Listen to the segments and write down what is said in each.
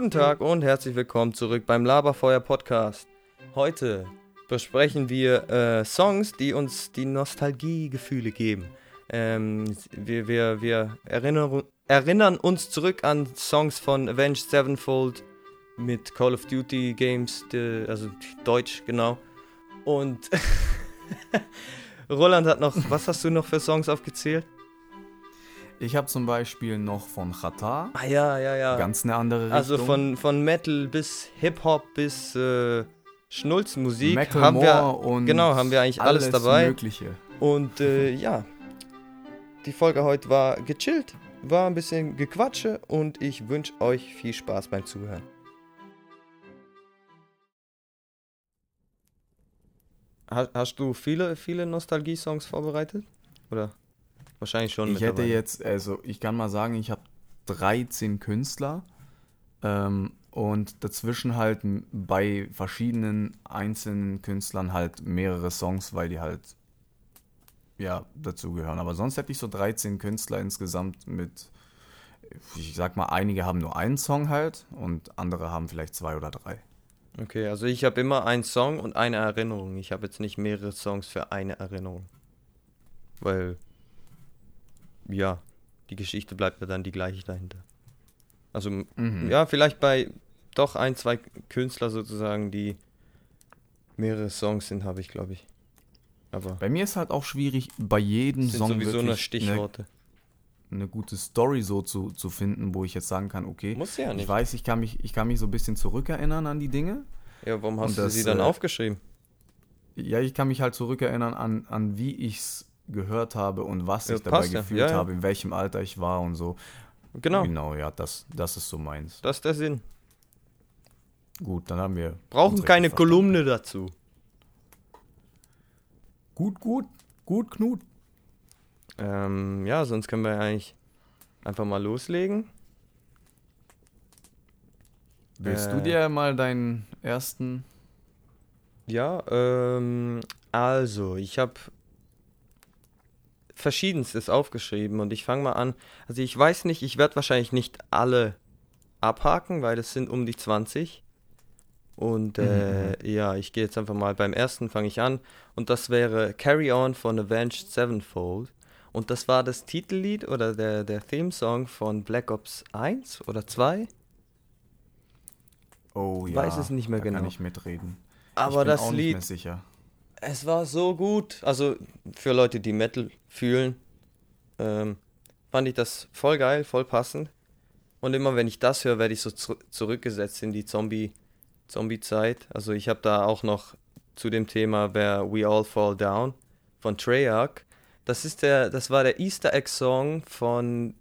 Guten Tag und herzlich willkommen zurück beim Laberfeuer Podcast. Heute besprechen wir äh, Songs, die uns die Nostalgiegefühle geben. Ähm, wir wir, wir erinnern, erinnern uns zurück an Songs von Avenged Sevenfold mit Call of Duty Games, die, also Deutsch, genau. Und Roland hat noch, was hast du noch für Songs aufgezählt? Ich habe zum Beispiel noch von Chata. Ah ja, ja, ja. Ganz eine andere Richtung. Also von, von Metal bis Hip-Hop bis äh, Schnulzenmusik Metal haben wir, und genau, haben wir eigentlich alles, alles dabei. Mögliche. Und äh, ja, die Folge heute war gechillt, war ein bisschen Gequatsche und ich wünsche euch viel Spaß beim Zuhören. Ha- Hast du viele, viele Nostalgie-Songs vorbereitet? Oder? Wahrscheinlich schon. Ich hätte jetzt, also ich kann mal sagen, ich habe 13 Künstler ähm, und dazwischen halt bei verschiedenen einzelnen Künstlern halt mehrere Songs, weil die halt ja dazugehören. Aber sonst hätte ich so 13 Künstler insgesamt mit, ich sag mal, einige haben nur einen Song halt und andere haben vielleicht zwei oder drei. Okay, also ich habe immer einen Song und eine Erinnerung. Ich habe jetzt nicht mehrere Songs für eine Erinnerung. Weil, ja, die Geschichte bleibt ja dann die gleiche dahinter. Also, Mhm. ja, vielleicht bei doch ein, zwei Künstler sozusagen, die mehrere Songs sind, habe ich, glaube ich. Aber Bei mir ist halt auch schwierig, bei jedem sind Song sowieso nur wirklich eine, Stichworte. eine gute Story so zu, zu finden, wo ich jetzt sagen kann, okay, Muss ja ich nicht. weiß, ich kann mich, ich kann mich so ein bisschen zurückerinnern an die Dinge. Ja, warum hast Und du das, sie dann äh, aufgeschrieben? Ja, ich kann mich halt zurückerinnern an, an wie ich es gehört habe und was Ja, ich dabei ja. gefühlt Ja, habe, in welchem Alter ich war und so. Genau, Genau, ja, das, das ist so meins. das ist der Sinn. Gut, dann haben wir. Brauchen keine. Kolumne dazu. Gut, gut, gut, Knut. Ähm, ja, sonst können wir eigentlich einfach mal loslegen. Willst Äh. du dir mal deinen ersten. Ja, ähm, also, ich habe verschiedenstes aufgeschrieben und ich fange mal an. Also, ich weiß nicht, ich werde wahrscheinlich nicht alle abhaken, weil es sind um die 20. Und äh, ja, ich gehe jetzt einfach mal beim ersten, fange ich an. Und das wäre Carry On von Avenged Sevenfold. Und das war das Titellied oder der, der Theme-Song von Black Ops 1 oder 2. Oh ja. Weiß es nicht mehr da genau. Kann ich mitreden. Aber ich bin das auch Lied, Nicht mehr sicher. Es war so gut. Also für Leute, die Metal fühlen, ähm, fand ich das voll geil, voll passend. Und immer wenn ich das höre, werde ich so zu zurückgesetzt in die Zombie Zombie-Zeit. Also ich habe da auch noch zu dem Thema Where We All Fall Down von Treyarch. Das ist der, das war der Easter Egg Song von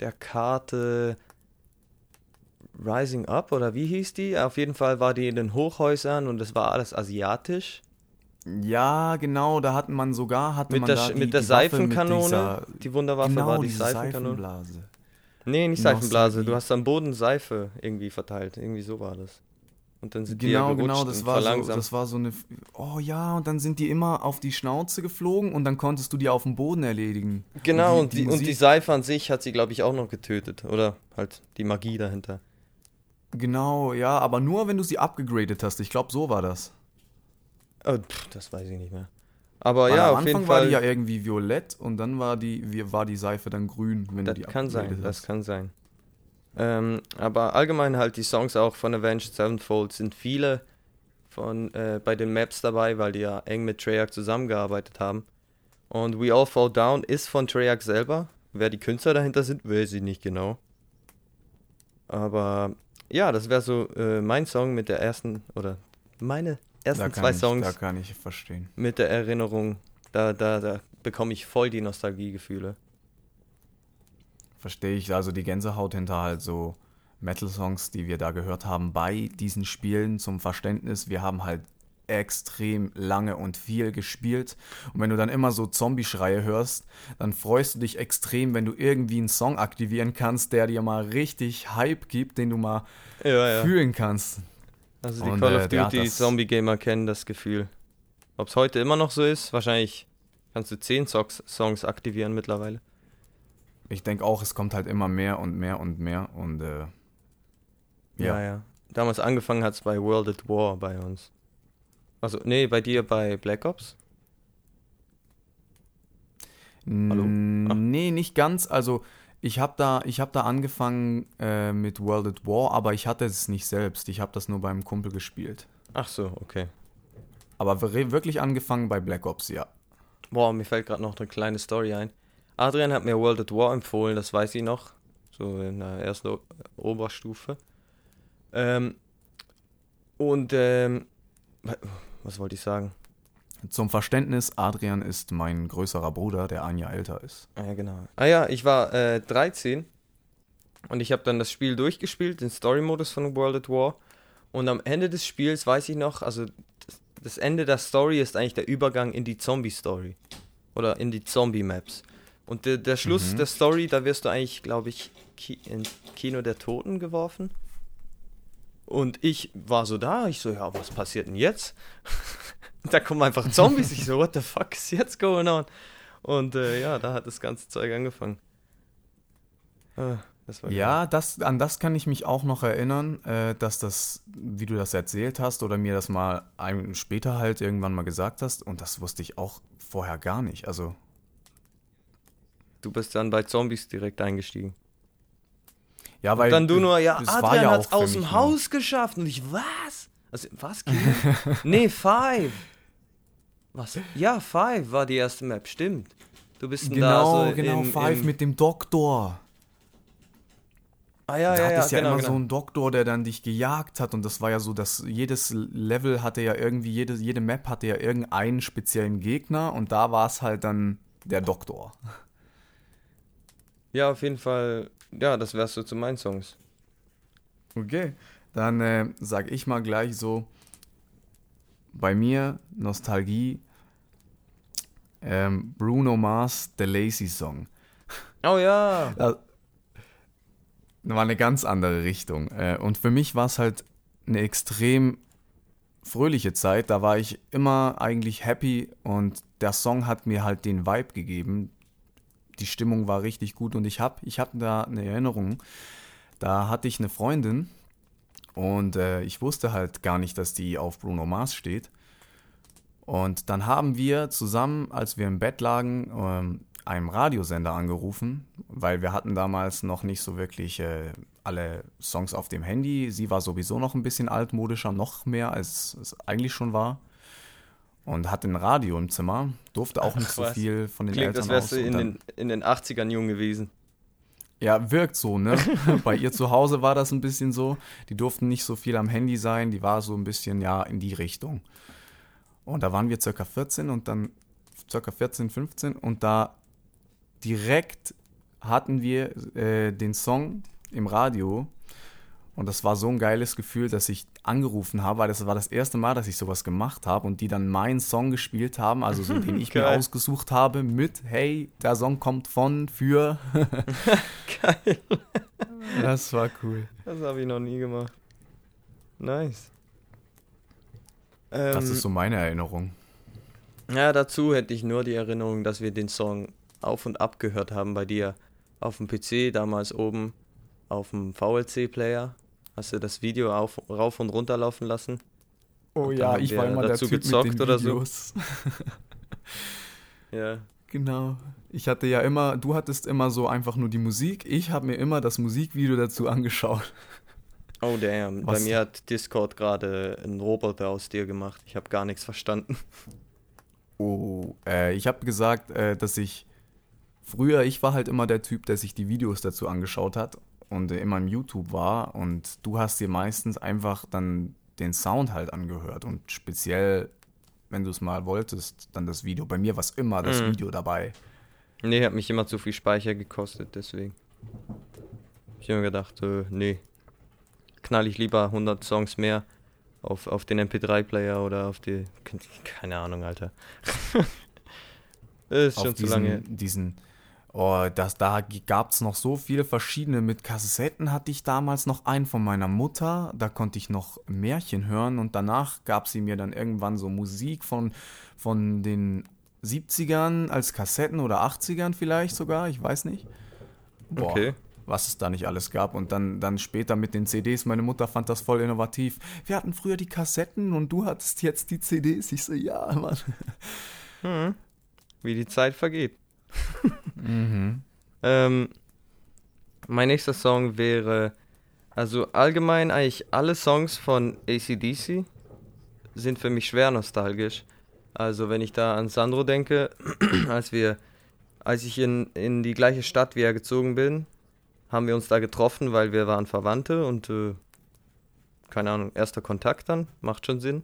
der Karte Rising Up oder wie hieß die? Auf jeden Fall war die in den Hochhäusern und es war alles asiatisch. Ja, genau, da hat man sogar, hatte Mit man der, da die, mit der die Seifenkanone. Mit dieser, die Wunderwaffe genau, war die Seifenkanone. Seifenblase. Nee, nicht Seifenblase. Du hast am Boden Seife irgendwie verteilt. Irgendwie so war das. Und dann sind die ja Genau, genau, das und war, so, das war so eine. Oh ja, und dann sind die immer auf die Schnauze geflogen und dann konntest du die auf dem Boden erledigen. genau, und die, und die Musik- Seife an sich hat sie, glaube ich, auch noch getötet. Oder halt die Magie dahinter. Genau, ja, aber nur wenn du sie abgegradet hast. Ich glaube, so war das. Pff, das weiß ich nicht mehr. Aber Weil ja, am auf jeden Anfang war Fall. die ja irgendwie violett und dann war die, wie- war die Seife dann grün, wenn das du die kann sein, abgegradet das hast. kann sein. Ähm, aber allgemein halt die Songs auch von Avenged Sevenfold sind viele von äh, bei den Maps dabei, weil die ja eng mit Treyarch zusammengearbeitet haben. Und We All Fall Down ist von Treyarch selber. Wer die Künstler dahinter sind, weiß ich nicht genau. Aber ja, das wäre so äh, mein Song mit der ersten oder meine ersten zwei ich, Songs Da kann ich verstehen. mit der Erinnerung. Da, da, da bekomme ich voll die Nostalgiegefühle. Verstehe ich. Also die Gänsehaut hinter halt so Metal-Songs, die wir da gehört haben bei diesen Spielen zum Verständnis. Wir haben halt extrem lange und viel gespielt. Und wenn du dann immer so Zombie-Schreie hörst, dann freust du dich extrem, wenn du irgendwie einen Song aktivieren kannst, der dir mal richtig Hype gibt, den du mal Ja, ja. fühlen kannst. Also die Und, Call äh, of Duty das- Zombie Gamer kennen das Gefühl. Ob es heute immer noch so ist, wahrscheinlich kannst du 10 Songs, Songs aktivieren mittlerweile. Ich denke auch, es kommt halt immer mehr und mehr und mehr und äh, Ja, ja. Damals angefangen hat es bei World at War bei uns. Also, nee, bei dir bei Black Ops? Hallo? Ah. Nee, nicht ganz. Also ich habe da, ich hab da angefangen äh, mit World at War, aber ich hatte es nicht selbst. Ich habe das nur beim Kumpel gespielt. Ach so, okay. Aber wir- wirklich angefangen bei Black Ops, ja. Boah, mir fällt gerade noch eine kleine Story ein. Adrian hat mir World at War empfohlen, das weiß ich noch. So in der ersten O- Oberstufe. Ähm, und, ähm, wa- was wollte ich sagen? Zum Verständnis, Adrian ist mein größerer Bruder, der ein Jahr älter ist. Ah ja, genau. Ah ja, ich war äh, 13 und ich habe dann das Spiel durchgespielt, den Story-Modus von World at War. Und am Ende des Spiels weiß ich noch, also das, Ende der Story ist eigentlich der Übergang in die Zombie-Story. Oder in die Zombie-Maps. Und der, der Schluss Mhm. der Story, da wirst du eigentlich, glaube ich, Ki in Kino der Toten geworfen. Und ich war so da, ich so, ja, was passiert denn jetzt? Und da kommen einfach Zombies. Ich so, what the fuck is jetzt going on? Und äh, ja, da hat das ganze Zeug angefangen. Ah, das. Ja, das, an das kann ich mich auch noch erinnern, äh, dass das, wie du das erzählt hast oder mir das mal ein, später halt irgendwann mal gesagt hast und das wusste ich auch vorher gar nicht. Also Du bist dann bei Zombies direkt eingestiegen. ja, weil Und dann du nur, ja, Adrian ja hat's aus dem nur- Haus geschafft. Und ich, was? Also, was, Kino? nee, Five. Was? Ja, Five war die erste Map, stimmt. Du bist Genau, da so genau, im, Five im, mit dem Doktor. Ah, ja, da ja, ja, hattest ja genau, immer genau. so einen Doktor, der dann dich gejagt hat und das war ja so, dass jedes Level hatte ja irgendwie, jede, jede Map hatte ja irgendeinen speziellen Gegner und da war es halt dann der Doktor. Ja, auf jeden Fall. Ja, das wärst du zu meinen Songs. Okay. Dann äh, sag ich mal gleich so, bei mir Nostalgie, ähm, Bruno Mars, The Lazy Song. Oh ja. Das war eine ganz andere Richtung. Äh, Und für mich war es halt eine extrem fröhliche Zeit. Da war ich immer eigentlich happy und der Song hat mir halt den Vibe gegeben. Die Stimmung war richtig gut und ich habe ich hab da eine Erinnerung. Da hatte ich eine Freundin und äh, ich wusste halt gar nicht, dass die auf Bruno Mars steht. Und dann haben wir zusammen, als wir im Bett lagen, ähm, einem Radiosender angerufen, weil wir hatten damals noch nicht so wirklich äh, alle Songs auf dem Handy. Sie war sowieso noch ein bisschen altmodischer, noch mehr als es eigentlich schon war. Und hatte ein Radio im Zimmer, durfte auch nicht so was. viel von den Klingt, als Eltern wärst aus. du in den, in den 80ern jung gewesen. ja, wirkt so, ne? Bei ihr zu Hause war das ein bisschen so. Die durften nicht so viel am Handy sein, die war so ein bisschen, ja, in die Richtung. Und da waren wir circa 14 und dann circa 14, 15 und da direkt hatten wir äh, den Song im Radio und das war so ein geiles Gefühl, dass ich angerufen habe, weil das war das erste Mal, dass ich sowas gemacht habe und die dann meinen Song gespielt haben, also so den ich mir ausgesucht habe mit, hey, der Song kommt von, für. Geil. Das war cool. Das habe ich noch nie gemacht. Nice. Ähm, Das ist so meine Erinnerung. Ja, dazu hätte ich nur die Erinnerung, dass wir den Song auf und ab gehört haben bei dir auf dem PC, damals oben auf dem VLC-Player. Hast du das Video auf, rauf und runter laufen lassen? Oh Und dann haben wir dazu gezockt oder so. Ja. Genau. Ich hatte ja immer, du hattest immer so einfach nur die Musik. Ich habe mir immer das Musikvideo dazu angeschaut. Oh damn, bei Was- mir hat Discord gerade einen Roboter aus dir gemacht. Ich habe gar nichts verstanden. Oh, äh, ich habe gesagt, äh, dass ich früher, ich war halt immer der Typ, der sich die Videos dazu angeschaut hat und äh, immer im YouTube war und du hast dir meistens einfach dann den Sound halt angehört und speziell, wenn du es mal wolltest, dann das Video. Bei mir war es immer das Mhm. Video dabei. Nee, hat mich immer zu viel Speicher gekostet, deswegen. Ich habe mir gedacht, äh, nee. Knall ich lieber 100 Songs mehr auf, auf den MP3-Player oder auf die. Keine Ahnung, Alter. ist schon auf zu lange. diesen, diesen oh, das, da gab es noch so viele verschiedene. Mit Kassetten hatte ich damals noch einen von meiner Mutter. Da konnte ich noch Märchen hören und danach gab sie mir dann irgendwann so Musik von, von den 70ern als Kassetten oder 80ern vielleicht sogar, ich weiß nicht. Boah, Okay. Was es da nicht alles gab. Und dann, dann später mit den CDs, meine Mutter fand das voll innovativ. Wir hatten früher die Kassetten und du hattest jetzt die CDs. Ich so, ja, Mann. Hm. Wie die Zeit vergeht. mhm. ähm, mein nächster Song wäre, also allgemein eigentlich alle Songs von ACDC sind für mich schwer nostalgisch. Also wenn ich da an Sandro denke, als wir, als ich in, in die gleiche Stadt wie er gezogen bin, haben wir uns da getroffen, weil wir waren Verwandte und äh, keine Ahnung, erster Kontakt dann, macht schon Sinn.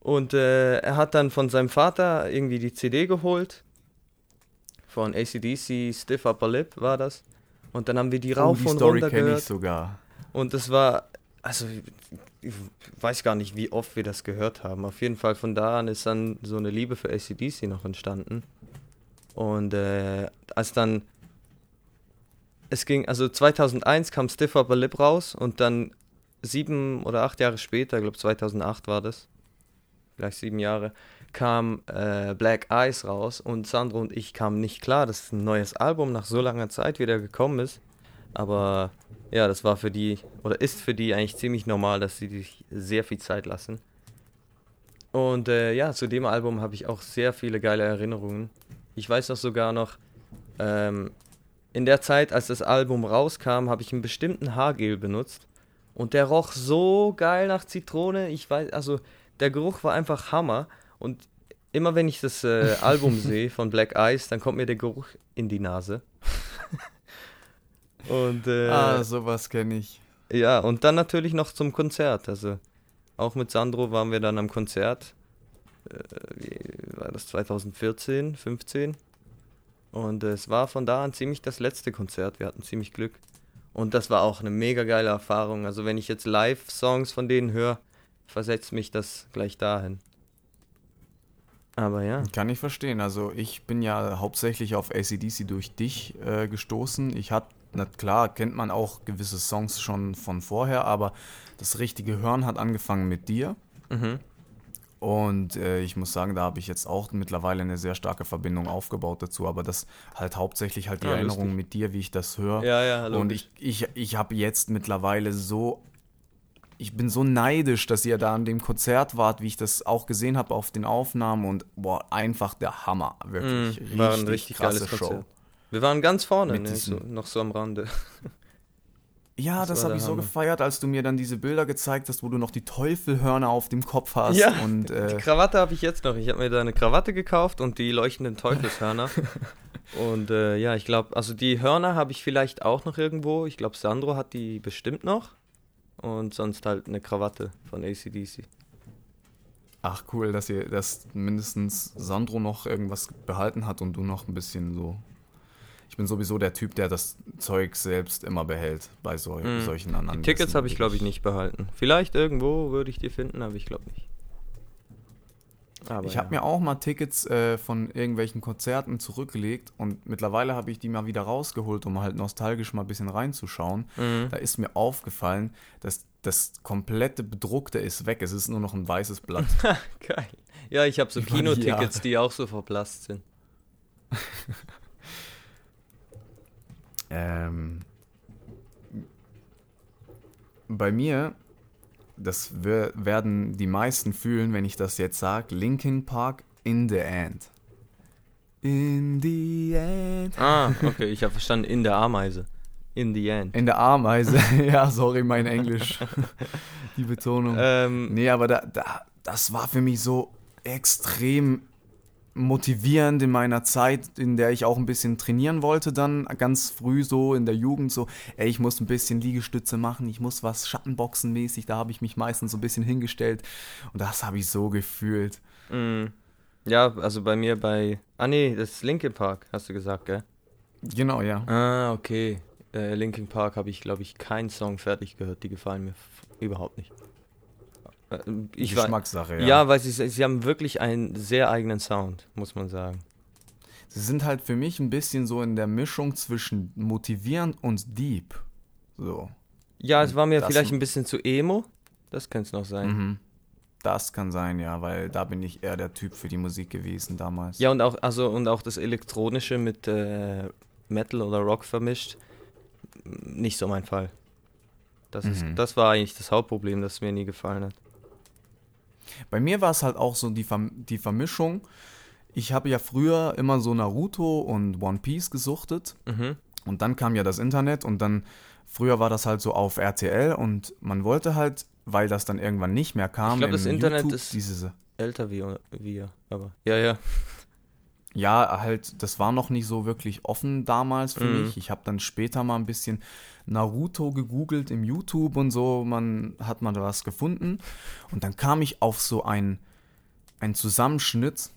Und äh, er hat dann von seinem Vater irgendwie die CD geholt. Von ACDC Stiff Upper Lip war das. Und dann haben wir die oh, rauf die und Story runter gehört. Ich sogar. Und das war, also ich weiß gar nicht, wie oft wir das gehört haben. Auf jeden Fall von da an ist dann so eine Liebe für ACDC noch entstanden. Und äh, als dann es ging, also 2001 kam Stiff Upper Lip raus und dann sieben oder acht Jahre später, ich glaube 2008 war das, vielleicht sieben Jahre, kam äh, Black Eyes raus und Sandro und ich kamen nicht klar, dass ein neues Album nach so langer Zeit wieder gekommen ist. Aber ja, das war für die oder ist für die eigentlich ziemlich normal, dass sie sich sehr viel Zeit lassen. Und äh, ja, zu dem Album habe ich auch sehr viele geile Erinnerungen. Ich weiß auch sogar noch, ähm, in der Zeit, als das Album rauskam, habe ich einen bestimmten Haargel benutzt. Und der roch so geil nach Zitrone. Ich weiß, also der Geruch war einfach Hammer. Und immer wenn ich das äh, Album sehe von Black Eyes, dann kommt mir der Geruch in die Nase. und äh, ah, sowas kenne ich. Ja, und dann natürlich noch zum Konzert. Also auch mit Sandro waren wir dann am Konzert. Äh, wie war das 2014, 15? Und es war von da an ziemlich das letzte Konzert. Wir hatten ziemlich Glück. Und das war auch eine mega geile Erfahrung. Also wenn ich jetzt Live-Songs von denen höre, versetzt mich das gleich dahin. Aber ja. Kann ich verstehen. Also ich bin ja hauptsächlich auf ACDC durch dich äh, gestoßen. Ich hatte, na klar, kennt man auch gewisse Songs schon von vorher, aber das richtige Hören hat angefangen mit dir. Mhm. Und äh, ich muss sagen, da habe ich jetzt auch mittlerweile eine sehr starke Verbindung aufgebaut dazu, aber das halt hauptsächlich halt die ja, Erinnerung lustig. mit dir, wie ich das höre. Ja, ja, hallo. Und ich, ich, ich habe jetzt mittlerweile so ich bin so neidisch, dass ihr da an dem Konzert wart, wie ich das auch gesehen habe auf den Aufnahmen und boah, einfach der Hammer, wirklich. Mm, richtig, war ein richtig krasse Show. Konzert. Wir waren ganz vorne, ne? so, noch so am Rande. Ja, das, das habe ich Hammer. so gefeiert, als du mir dann diese Bilder gezeigt hast, wo du noch die Teufelhörner auf dem Kopf hast. Ja, und, äh, die Krawatte habe ich jetzt noch. Ich habe mir da eine Krawatte gekauft und die leuchtenden Teufelshörner. und äh, ja, ich glaube, also die Hörner habe ich vielleicht auch noch irgendwo. Ich glaube, Sandro hat die bestimmt noch und sonst halt eine Krawatte von ACDC. Ach cool, dass ihr, dass mindestens Sandro noch irgendwas behalten hat und du noch ein bisschen so. Ich bin sowieso der Typ, der das Zeug selbst immer behält bei so, mm. solchen anderen. Die Tickets habe ich glaube ich nicht behalten. Vielleicht irgendwo würde ich die finden, aber ich glaube nicht. Aber ich ja. habe mir auch mal Tickets äh, von irgendwelchen Konzerten zurückgelegt und mittlerweile habe ich die mal wieder rausgeholt, um halt nostalgisch mal ein bisschen reinzuschauen. Mhm. Da ist mir aufgefallen, dass das komplette Bedruckte ist weg. Es ist nur noch ein weißes Blatt. Geil. Ja, ich habe so Kinotickets, die auch so verblasst sind. ähm, bei mir das werden die meisten fühlen, wenn ich das jetzt sage. Linkin Park in the End. In the End. Ah, okay, ich habe verstanden, in der Ameise. In the End. In der Ameise. ja, sorry, mein Englisch. die Betonung. Ähm, nee, aber da, da, das war für mich so extrem motivierend in meiner Zeit, in der ich auch ein bisschen trainieren wollte, dann ganz früh so in der Jugend so, ey, ich muss ein bisschen Liegestütze machen, ich muss was Schattenboxen mäßig, da habe ich mich meistens so ein bisschen hingestellt und das habe ich so gefühlt. Mm. Ja, also bei mir bei, ah nee, das ist Linkin Park, hast du gesagt, gell? Genau, ja. Ah, okay. Äh, Linkin Park habe ich, glaube ich, keinen Song fertig gehört, die gefallen mir überhaupt nicht. Äh, ich Geschmackssache, ja. Ja, weil sie, sie haben wirklich einen sehr eigenen Sound, muss man sagen. Sie sind halt für mich ein bisschen so in der Mischung zwischen motivierend und deep. So. Ja, es war mir das vielleicht ein bisschen zu emo. Das könnte es noch sein. Mhm. Das kann sein, ja, weil da bin ich eher der Typ für die Musik gewesen damals. Ja, und auch, also, und auch das Elektronische mit äh, Metal oder Rock vermischt. nicht so mein Fall. Das, ist, Mhm. das war eigentlich das Hauptproblem, das mir nie gefallen hat. Bei mir war es halt auch so die, Verm die Vermischung. Ich habe ja früher immer so Naruto und One Piece gesuchtet. Mhm. Und dann kam ja das Internet und dann, früher war das halt so auf RTL und man wollte halt, weil das dann irgendwann nicht mehr kam, Ich glaub, das Internet YouTube ist- diese, Älter wie wir, aber. Ja, ja. ja, halt, das war noch nicht so wirklich offen damals für Mhm. mich. Ich habe dann später mal ein bisschen Naruto gegoogelt im YouTube und so, man hat mal was gefunden. Und dann kam ich auf so ein, ein Zusammenschnitt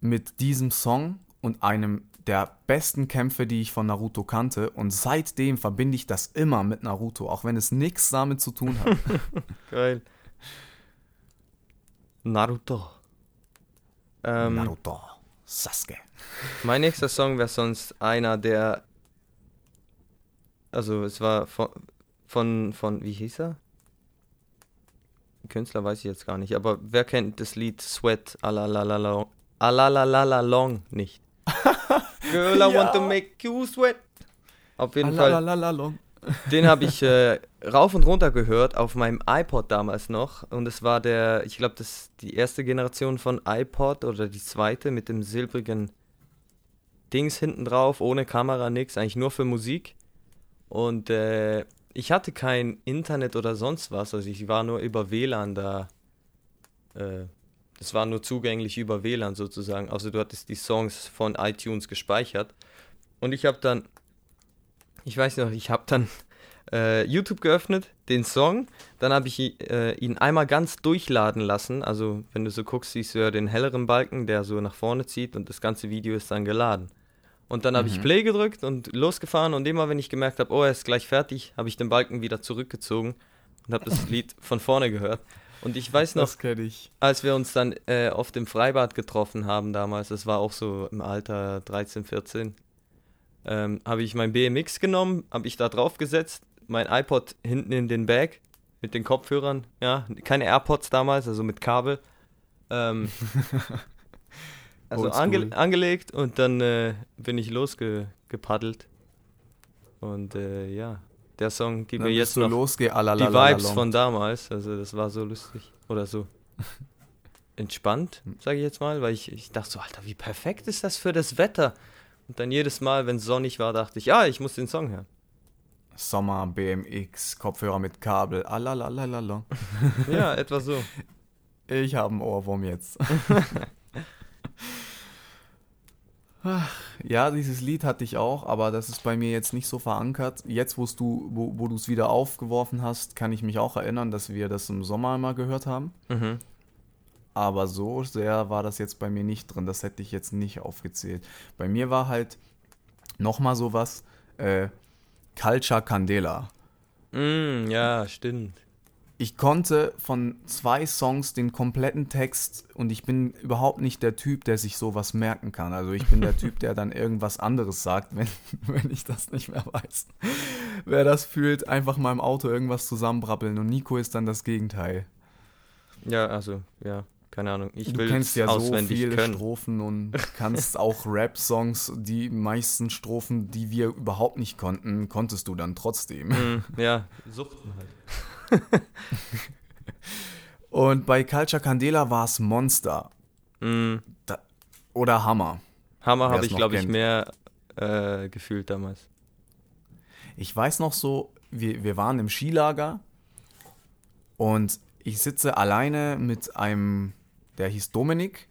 mit diesem Song und einem der besten Kämpfe, die ich von Naruto kannte. Und seitdem verbinde ich das immer mit Naruto, auch wenn es nichts damit zu tun hat. Geil. Naruto. Ähm, Naruto, Sasuke. Mein nächster Song wäre sonst einer, der. Also, es war von, von, von. Wie hieß er? Künstler weiß ich jetzt gar nicht, aber wer kennt das Lied Sweat Alalalala Alalalala Long nicht? Girl, I want to Ja. make you sweat. Auf jeden Fall. Alalalalong. Den habe ich äh, rauf und runter gehört auf meinem iPod damals noch. Und es war der, ich glaube, das die erste Generation von iPod oder die zweite mit dem silbrigen Dings hinten drauf, ohne Kamera, nix, eigentlich nur für Musik. Und äh, ich hatte kein Internet oder sonst was, also ich war nur über WLAN da. Äh, das war nur zugänglich über WLAN sozusagen. Also du hattest die Songs von iTunes gespeichert. Und ich habe dann ich weiß noch, ich habe dann äh, YouTube geöffnet, den Song, dann habe ich äh, ihn einmal ganz durchladen lassen. Also, wenn du so guckst, siehst du ja den helleren Balken, der so nach vorne zieht und das ganze Video ist dann geladen. Und dann habe ich Mhm. Play gedrückt und losgefahren und immer, wenn ich gemerkt habe, oh, er ist gleich fertig, habe ich den Balken wieder zurückgezogen und habe das Lied von vorne gehört. Und ich weiß noch, ich. als wir uns dann äh, oft im Freibad getroffen haben damals, das war auch so im Alter 13, 14, ähm, habe ich mein BMX genommen, habe ich da drauf gesetzt, mein iPod hinten in den Bag mit den Kopfhörern, ja, keine AirPods damals, also mit Kabel. Ähm, also ange angelegt und dann äh, bin ich losgepaddelt. Und äh, ja, der Song gibt mir jetzt noch losgeh, die. Vibes von damals. Also das war so lustig. Oder so entspannt, sage ich jetzt mal, weil ich, ich dachte so, Alter, wie perfekt ist das für das Wetter? Und dann jedes Mal, wenn es sonnig war, dachte ich, ja, ich muss den Song hören. Sommer, BMX, Kopfhörer mit Kabel, alalalalala. Ja, etwa so. Ich habe einen Ohrwurm jetzt. Ach, ja, dieses Lied hatte ich auch, aber das ist bei mir jetzt nicht so verankert. Jetzt, wo's du, wo, wo du es wieder aufgeworfen hast, kann ich mich auch erinnern, dass wir das im Sommer mal gehört haben. Mhm. Aber so sehr war das jetzt bei mir nicht drin. Das hätte ich jetzt nicht aufgezählt. Bei mir war halt nochmal sowas, äh, Culture Candela. Mm, ja, stimmt. Ich konnte von zwei Songs den kompletten Text und ich bin überhaupt nicht der Typ, der sich sowas merken kann. Also ich bin der Typ, der dann irgendwas anderes sagt, wenn, wenn ich das nicht mehr weiß. Wer das fühlt, einfach mal im Auto irgendwas zusammenbrabbeln und Nico ist dann das Gegenteil. Ja, also, ja, keine Ahnung. Ich du will kennst ja so viele können. Strophen und kannst auch Rap-Songs, die meisten Strophen, die wir überhaupt nicht konnten, konntest du dann trotzdem. Mm, ja, Suchten halt. Und bei Culture Candela war es Monster Mm, oder Hammer. Hammer habe ich, glaube ich, mehr äh, gefühlt damals. Ich weiß noch so, wir, wir waren im Skilager und ich sitze alleine mit einem, der hieß Dominik,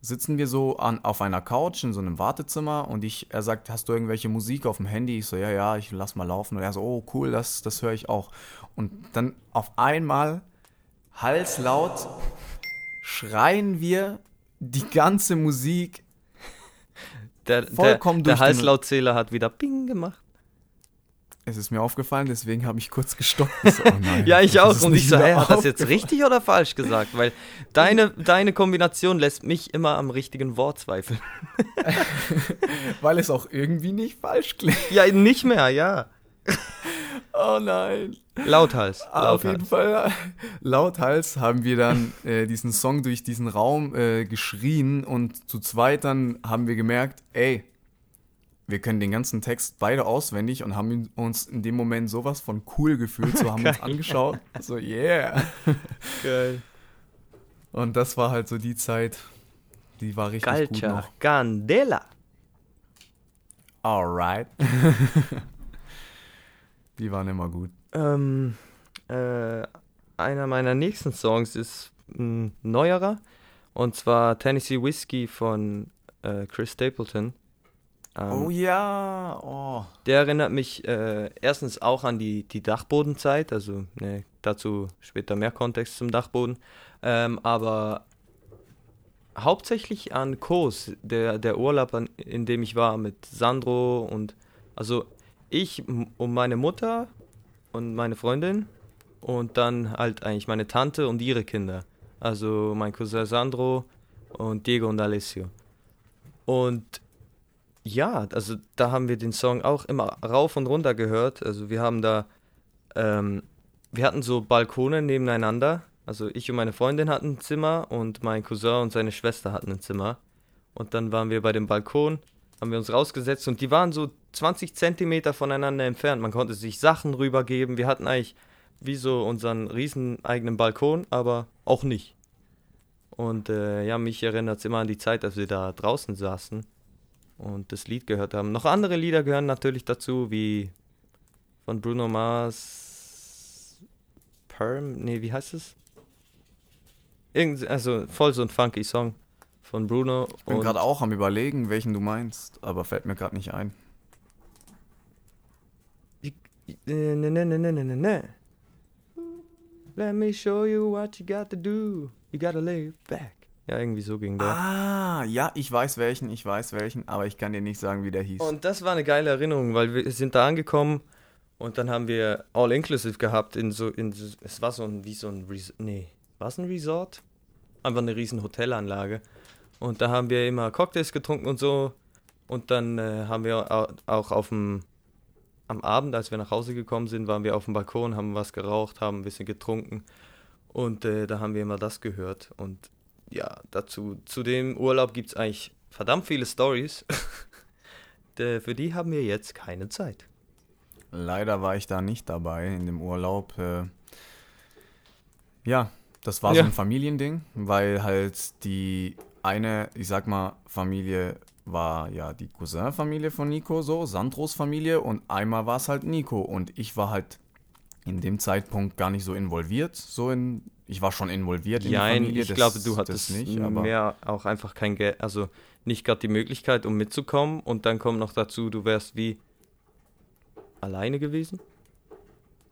sitzen wir so an, auf einer Couch in so einem Wartezimmer und ich, er sagt, hast du irgendwelche Musik auf dem Handy? Ich so, ja, ja, ich lass mal laufen. Und er so, oh cool, das, das höre ich auch. Und dann auf einmal, halslaut, schreien wir die ganze Musik. Der, der, Vollkommen der durch den- Halslautzähler hat wieder Ping gemacht. Es ist mir aufgefallen, deswegen habe ich kurz gestoppt. So, oh nein, Ja, ich auch. Und ich so, hey, hat das jetzt richtig oder falsch gesagt? Weil deine, deine Kombination lässt mich immer am richtigen Wort zweifeln. Weil es auch irgendwie nicht falsch klingt. Ja, nicht mehr, ja. Oh nein. Lauthals. Auf jeden Lauthals. Fall, lauthals haben wir dann äh, diesen Song durch diesen Raum äh, geschrien und zu zweit dann haben wir gemerkt, ey, wir können den ganzen Text beide auswendig und haben uns in dem Moment sowas von cool gefühlt, so haben uns angeschaut. So, yeah. Geil. Und das war halt so die Zeit, die war richtig Calcia, gut noch. Candela. Alright. die waren immer gut. Ähm, äh, einer meiner nächsten Songs ist ein neuerer. Und zwar Tennessee Whiskey von äh, Chris Stapleton. Ähm, oh ja, oh. Der erinnert mich äh, erstens auch an die, die Dachbodenzeit, also ne, dazu später mehr Kontext zum Dachboden, ähm, aber hauptsächlich an Kos, der, der Urlaub, an, in dem ich war mit Sandro und also ich und meine Mutter und meine Freundin und dann halt eigentlich meine Tante und ihre Kinder, also mein Cousin Sandro und Diego und Alessio. Und ja, also da haben wir den Song auch immer rauf und runter gehört. Also wir haben da, ähm, wir hatten so Balkone nebeneinander. Also ich und meine Freundin hatten ein Zimmer und mein Cousin und seine Schwester hatten ein Zimmer. Und dann waren wir bei dem Balkon, haben wir uns rausgesetzt und die waren so 20 Zentimeter voneinander entfernt. Man konnte sich Sachen rübergeben. Wir hatten eigentlich wie so unseren riesen eigenen Balkon, aber auch nicht. Und äh, ja, mich erinnert es immer an die Zeit, als wir da draußen saßen und das Lied gehört haben. Noch andere Lieder gehören natürlich dazu, wie von Bruno Mars Perm, nee, wie heißt es? Irgend, also voll so ein funky Song von Bruno. Ich bin gerade auch am überlegen, welchen du meinst, aber fällt mir gerade nicht ein. Ne, ne, ne, ne, ne, ne. Let me show you what you got to do. You gotta lay back. Ja, irgendwie so ging der. Ah, ja, ich weiß welchen, ich weiß welchen, aber ich kann dir nicht sagen, wie der hieß. Und das war eine geile Erinnerung, weil wir sind da angekommen und dann haben wir All Inclusive gehabt in so, in so, es war so ein, wie so ein, Res nee, war es ein Resort? Einfach eine riesen Hotelanlage. Und da haben wir immer Cocktails getrunken und so. Und dann äh, haben wir au- auch auf dem, am Abend, als wir nach Hause gekommen sind, waren wir auf dem Balkon, haben was geraucht, haben ein bisschen getrunken. Und äh, da haben wir immer das gehört. Und ja, dazu, zu dem Urlaub gibt es eigentlich verdammt viele Stories. Für die haben wir jetzt keine Zeit. Leider war ich da nicht dabei in dem Urlaub. Äh, ja, das war Ja. so ein Familiending, weil halt die eine, ich sag mal, Familie war ja die Cousin-Familie von Nico, so, Sandros Familie, und einmal war es halt Nico. Und ich war halt in dem Zeitpunkt gar nicht so involviert, so in, ich war schon involviert in Nein, die Familie. ich das- glaube, du hattest nicht, aber mehr auch einfach kein Geld, also nicht gerade die Möglichkeit, um mitzukommen. Und dann kommt noch dazu, du wärst wie alleine gewesen.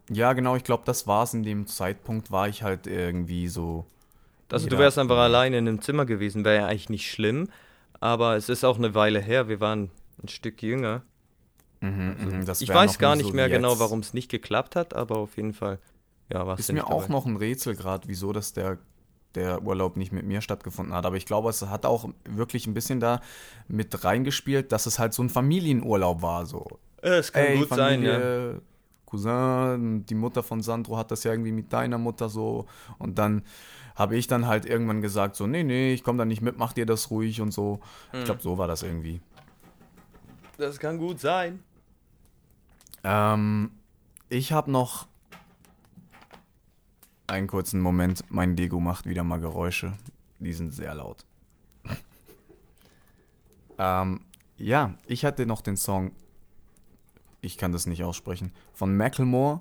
ja, genau, ich glaube, das war's. In dem Zeitpunkt war ich halt irgendwie so. Also du wärst einfach alleine in einem Zimmer gewesen, wäre ja eigentlich nicht schlimm. Aber es ist auch eine Weile her, wir waren ein Stück jünger. Mhm, mhm, das ich weiß gar nicht so mehr genau, warum es nicht geklappt hat, aber auf jeden Fall, ja, warst Ist mir auch dabei. noch ein Rätsel gerade, wieso dass der, der Urlaub nicht mit mir stattgefunden hat. Aber ich glaube, es hat auch wirklich ein bisschen da mit reingespielt, dass es halt so ein Familienurlaub war. So. Es kann Ey, gut sein, ja. Familie, Cousin, die Mutter von Sandro hat das ja irgendwie mit deiner Mutter so. Und dann habe ich dann halt irgendwann gesagt, so, nee, nee, ich komme da nicht mit, mach dir das ruhig und so. Ich Hm. glaube, so war das irgendwie. Das kann gut sein. Ähm, ich habe noch einen kurzen Moment. Mein Dego macht wieder mal Geräusche. Die sind sehr laut. ähm, ja, ich hatte noch den Song, ich kann das nicht aussprechen, von Macklemore.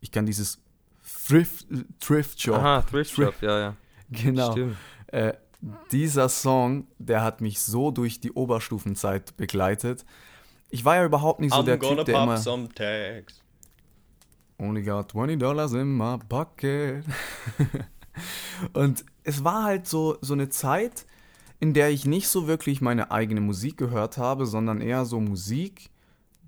Ich kann dieses Thrift, Thrift Shop. Aha, Thrift Shop, ja, ja. Genau. Äh, dieser Song, der hat mich so durch die Oberstufenzeit begleitet. Ich war ja überhaupt nicht so der Typ, der immer some tags. Only got 20 dollars in my pocket. Und es war halt so, so eine Zeit, in der ich nicht so wirklich meine eigene Musik gehört habe, sondern eher so Musik,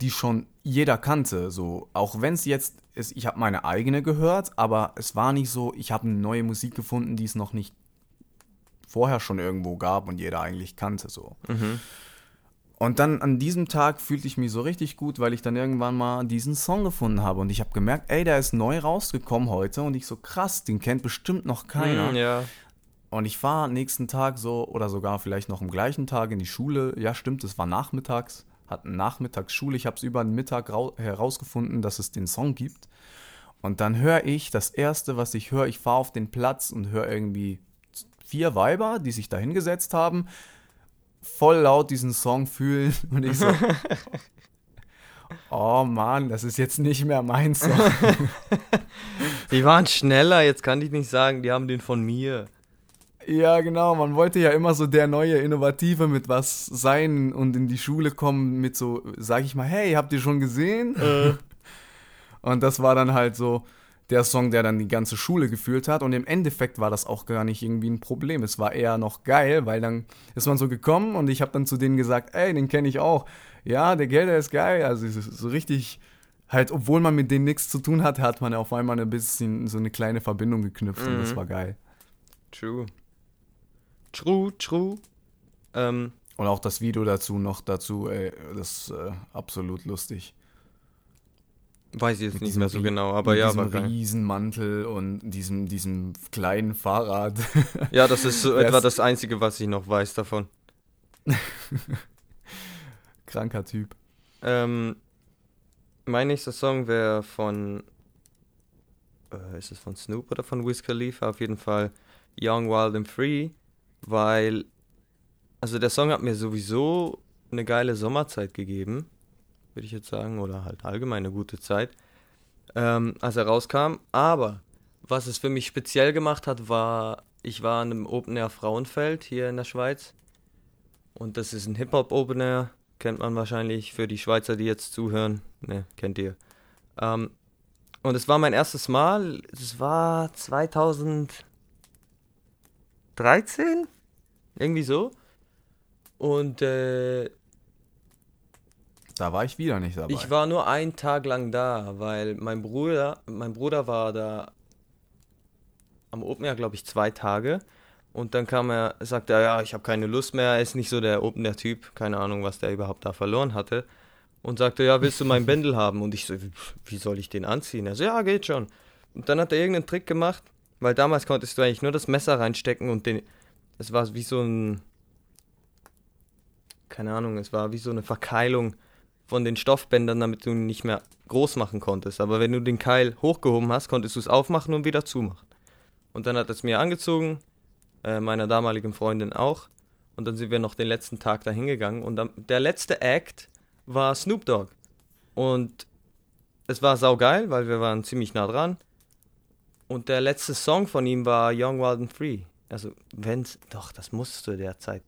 die schon jeder kannte. So, auch wenn es jetzt ist, ich habe meine eigene gehört, aber es war nicht so, ich habe eine neue Musik gefunden, die es noch nicht vorher schon irgendwo gab und jeder eigentlich kannte. So. Mhm. Und dann an diesem Tag fühlte ich mich so richtig gut, weil ich dann irgendwann mal diesen Song gefunden habe. Und ich habe gemerkt, ey, der ist neu rausgekommen heute. Und ich so, krass, den kennt bestimmt noch keiner. Mm, ja. Und ich fahre nächsten Tag so, oder sogar vielleicht noch am gleichen Tag in die Schule. Ja, stimmt, es war nachmittags. hatten Nachmittagsschule. Ich habe es über den Mittag herausgefunden, dass es den Song gibt. Und dann höre ich, das Erste, was ich höre, ich fahre auf den Platz und höre irgendwie vier Weiber, die sich da hingesetzt haben, voll laut diesen Song fühlen. Und ich so, oh Mann, das ist jetzt nicht mehr mein Song. die waren schneller, jetzt kann ich nicht sagen, die haben den von mir. Ja, genau. Man wollte ja immer so der neue Innovative mit was sein und in die Schule kommen mit so, sag ich mal, hey, habt ihr schon gesehen? Äh. Und das war dann halt so der Song, der dann die ganze Schule gefühlt hat. Und im Endeffekt war das auch gar nicht irgendwie ein Problem. Es war eher noch geil, weil dann ist man so gekommen und ich habe dann zu denen gesagt, ey, den kenne ich auch. Ja, der Gelder ist geil. Also so richtig halt, obwohl man mit denen nichts zu tun hat, hat man auf einmal ein bisschen so eine kleine Verbindung geknüpft mhm. und das mhm. war geil. True. True, true. Ähm, und auch das Video dazu noch dazu, ey, das ist äh, absolut lustig. Weiß ich jetzt nicht mehr so genau, aber mit ja. Diesem Riesenmantel und diesem, diesem kleinen Fahrrad. Ja, das ist so etwa das Einzige, was ich noch weiß davon. Kranker Typ. Ähm, mein nächster Song wäre von. Äh, ist es von Snoop oder von Wiz Khalifa? Auf jeden Fall Young, Wild and Free, weil. Also der Song hat mir sowieso eine geile Sommerzeit gegeben würde ich jetzt sagen, oder halt allgemein eine gute Zeit, ähm, als er rauskam. Aber was es für mich speziell gemacht hat, war, ich war in einem Open Air Frauenfeld hier in der Schweiz. Und das ist ein Hip-Hop Open Air, kennt man wahrscheinlich für die Schweizer, die jetzt zuhören. Ne, kennt ihr. Ähm, und es war mein erstes Mal, es war 2013, irgendwie so. Und äh, da war ich wieder nicht dabei. Ich war nur einen Tag lang da, weil mein Bruder, mein Bruder war da am Open Air, glaube ich, zwei Tage. Und dann kam er, sagte er, ja, ich habe keine Lust mehr, er ist nicht so der Open Air Typ, keine Ahnung, was der überhaupt da verloren hatte. Und sagte, ja, willst du meinen Bändel haben? Und ich so, wie soll ich den anziehen? Er so, ja, geht schon. Und dann hat er irgendeinen Trick gemacht, weil damals konntest du eigentlich nur das Messer reinstecken und den, es war wie so ein, keine Ahnung, es war wie so eine Verkeilung von den Stoffbändern, damit du ihn nicht mehr groß machen konntest. Aber wenn du den Keil hochgehoben hast, konntest du es aufmachen und wieder zumachen. Und dann hat es mir angezogen, äh, meiner damaligen Freundin auch. Und dann sind wir noch den letzten Tag da hingegangen. Und dann, der letzte Act war Snoop Dogg. Und es war saugeil, weil wir waren ziemlich nah dran. Und der letzte Song von ihm war Young, Wild and Free. Also, wenn's, doch, das musste der Zeit.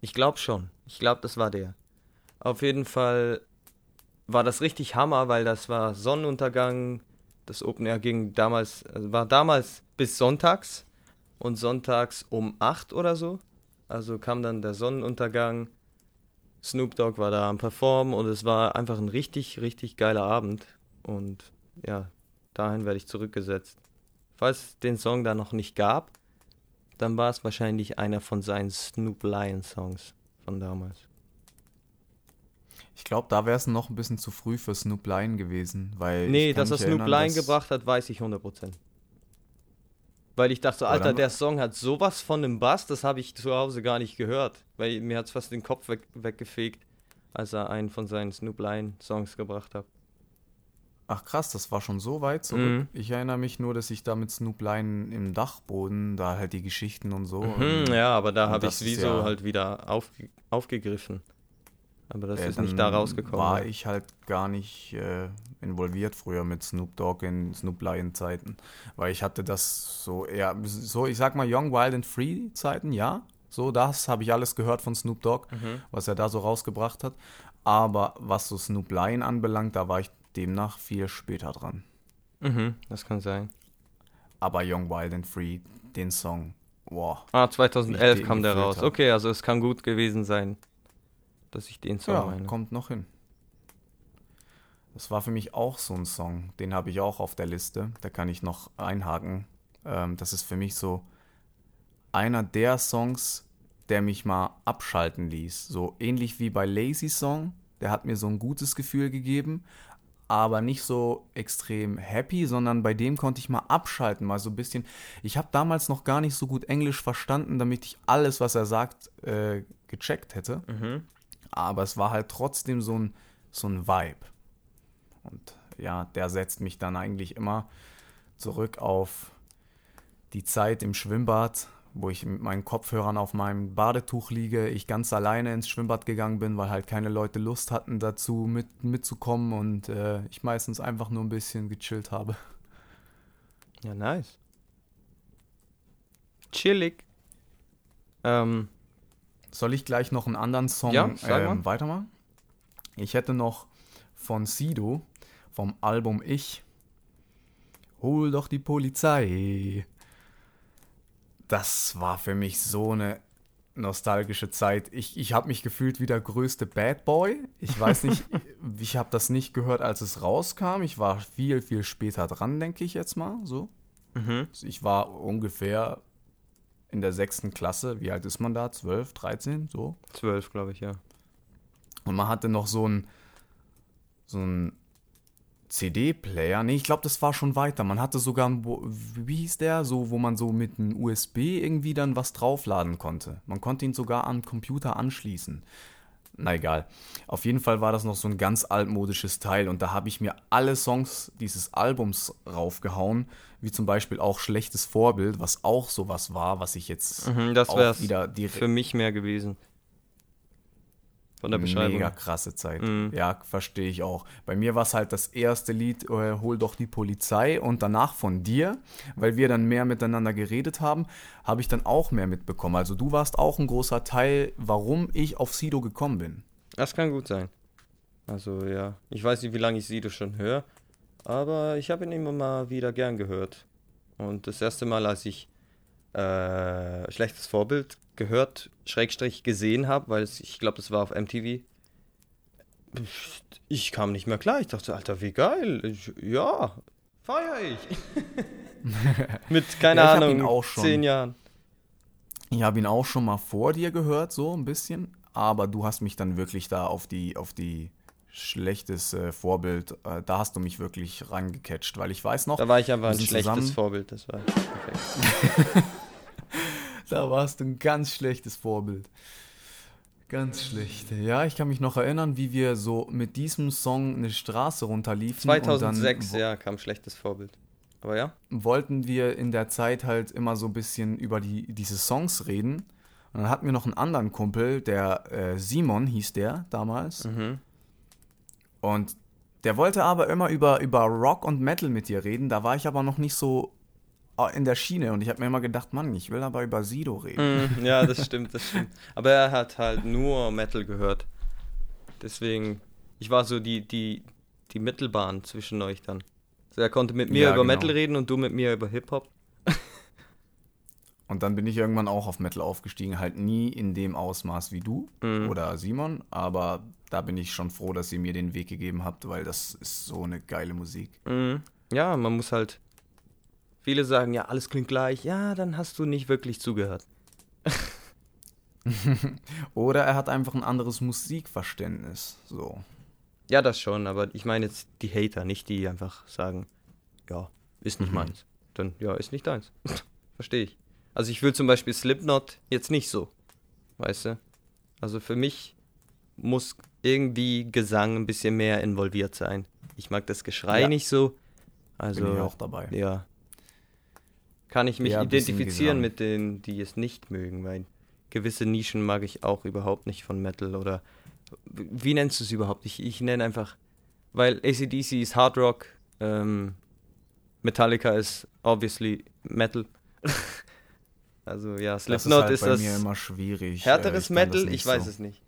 Ich glaube schon. Ich glaube, das war der. Auf jeden Fall war das richtig Hammer, weil das war Sonnenuntergang. Das Open Air ging damals, also war damals bis sonntags und sonntags um 8 oder so. Also kam dann der Sonnenuntergang. Snoop Dogg war da am Performen und es war einfach ein richtig, richtig geiler Abend. Und ja, dahin werde ich zurückgesetzt. Falls es den Song da noch nicht gab, dann war es wahrscheinlich einer von seinen Snoop Lion Songs von damals. Ich glaube, da wäre es noch ein bisschen zu früh für Snoop Lion gewesen. Weil nee, dass er Snoop Lion gebracht hat, weiß ich 100%. Weil ich dachte, Alter, der Song hat sowas von einem Bass, das habe ich zu Hause gar nicht gehört. Weil mir hat es fast den Kopf weg, weggefegt, als er einen von seinen Snoop Lion Songs gebracht hat. Ach krass, das war schon so weit zurück. Mhm. Ich erinnere mich nur, dass ich da mit Snoop Lion im Dachboden, da halt die Geschichten und so. Mhm, und, ja, aber da habe ich es wie so ja halt wieder auf, aufgegriffen. Aber das äh, ist nicht da rausgekommen. War ich halt gar nicht äh, involviert früher mit Snoop Dogg in Snoop Lion Zeiten. Weil ich hatte das so eher, so ich sag mal Young, Wild and Free Zeiten, ja. So, das habe ich alles gehört von Snoop Dogg, mhm. was er da so rausgebracht hat. Aber was so Snoop Lion anbelangt, da war ich demnach viel später dran. Mhm, das kann sein. Aber Young, Wild and Free, den Song, wow. Ah, 2011 kam der raus. Hab. Okay, also es kann gut gewesen sein dass ich den Song ja, meine. kommt noch hin. Das war für mich auch so ein Song. Den habe ich auch auf der Liste. Da kann ich noch einhaken. Ähm, das ist für mich so einer der Songs, der mich mal abschalten ließ. So ähnlich wie bei Lazy Song. Der hat mir so ein gutes Gefühl gegeben, aber nicht so extrem happy, sondern bei dem konnte ich mal abschalten, mal so ein bisschen. Ich habe damals noch gar nicht so gut Englisch verstanden, damit ich alles, was er sagt, äh, gecheckt hätte. Mhm. Aber es war halt trotzdem so ein, so ein Vibe. Und ja, der setzt mich dann eigentlich immer zurück auf die Zeit im Schwimmbad, wo ich mit meinen Kopfhörern auf meinem Badetuch liege, ich ganz alleine ins Schwimmbad gegangen bin, weil halt keine Leute Lust hatten dazu mit, mitzukommen und äh, ich meistens einfach nur ein bisschen gechillt habe. Ja, nice. Chillig. Ähm, Soll ich gleich noch einen anderen Song Ja, ähm, mal. weitermachen? Ich hätte noch von Sido vom Album Ich. Hol doch die Polizei. Das war für mich so eine nostalgische Zeit. Ich, ich habe mich gefühlt wie der größte Bad Boy. Ich weiß nicht, ich habe das nicht gehört, als es rauskam. Ich war viel, viel später dran, denke ich jetzt mal. So. mhm. Ich war ungefähr in der sechsten Klasse. Wie alt ist man da? 12, 13? So. Zwölf, glaube ich, ja. Und man hatte noch so ein so ein CD-Player. Nee, ich glaube, das war schon weiter. Man hatte sogar, ein, Bo- wie hieß der? So, wo man so mit einem USB irgendwie dann was draufladen konnte. Man konnte ihn sogar am Computer anschließen. Na egal. Auf jeden Fall war das noch so ein ganz altmodisches Teil und da habe ich mir alle Songs dieses Albums raufgehauen, wie zum Beispiel auch Schlechtes Vorbild, was auch sowas war, was ich jetzt Mhm, das auch wäre wieder direkt für mich mehr gewesen. Von der Beschreibung. Mega krasse Zeit. Mhm. Ja, verstehe ich auch. Bei mir war es halt das erste Lied, äh, Hol doch die Polizei und danach von dir, weil wir dann mehr miteinander geredet haben, habe ich dann auch mehr mitbekommen. Also du warst auch ein großer Teil, warum ich auf Sido gekommen bin. Das kann gut sein. Also ja, ich weiß nicht, wie lange ich Sido schon höre, aber ich habe ihn immer mal wieder gern gehört. Und das erste Mal, als ich äh, Schlechtes Vorbild gehört, Schrägstrich gesehen habe, weil es, ich glaube, das war auf MTV, ich kam nicht mehr klar. Ich dachte, Alter, wie geil. Ich, ja, feier ich. Mit, keine Ja, ich Ahnung, auch schon. zehn Jahren. Ich habe ihn auch schon mal vor dir gehört, so ein bisschen, aber du hast mich dann wirklich da auf die, auf die schlechtes äh, Vorbild, äh, da hast du mich wirklich reingecatcht, weil ich weiß noch, Da war ich aber ein schlechtes zusammen- Vorbild. Das war perfekt. Da warst du ein ganz schlechtes Vorbild. Ganz schlecht. Ja, ich kann mich noch erinnern, wie wir so mit diesem Song eine Straße runterliefen. und 2006, dann wo- ja, kam schlechtes Vorbild. Aber ja. wollten wir in der Zeit halt immer so ein bisschen über die, diese Songs reden. Und dann hatten wir noch einen anderen Kumpel, der äh, Simon hieß der damals. Mhm. Und der wollte aber immer über, über Rock und Metal mit dir reden. Da war ich aber noch nicht so äh, in der Schiene. Und ich habe mir immer gedacht, Mann, ich will aber über Sido reden. Mhm, ja, das stimmt, das stimmt. Aber er hat halt nur Metal gehört. Deswegen, ich war so die, die, die Mittelbahn zwischen euch dann. Also er konnte mit mir Ja, über genau. Metal reden und du mit mir über Hip-Hop. Und dann bin ich irgendwann auch auf Metal aufgestiegen. Halt nie in dem Ausmaß wie du Mhm. oder Simon. Aber da bin ich schon froh, dass ihr mir den Weg gegeben habt, weil das ist so eine geile Musik. Mhm. Ja, man muss halt. Viele sagen, ja, alles klingt gleich. Ja, dann hast du nicht wirklich zugehört. Oder er hat einfach ein anderes Musikverständnis. So. Ja, das schon, aber ich meine jetzt die Hater, nicht die einfach sagen, ja, ist nicht Mhm. meins. Dann, ja, ist nicht deins. Verstehe ich. Also ich will zum Beispiel Slipknot jetzt nicht so. Weißt du? Also für mich muss irgendwie Gesang ein bisschen mehr involviert sein. Ich mag das Geschrei Ja. nicht so. Also, bin ich auch dabei. ja. Kann ich mich Ja, identifizieren mit denen, die es nicht mögen, weil gewisse Nischen mag ich auch überhaupt nicht von Metal oder wie nennst du es überhaupt? Ich, ich nenne einfach, weil ACDC ist Hard Rock, ähm, Metallica ist obviously Metal. also ja, Das Slipknot ist, ist, halt bei mir das immer schwierig. härteres ich das Metal, ich weiß so es nicht.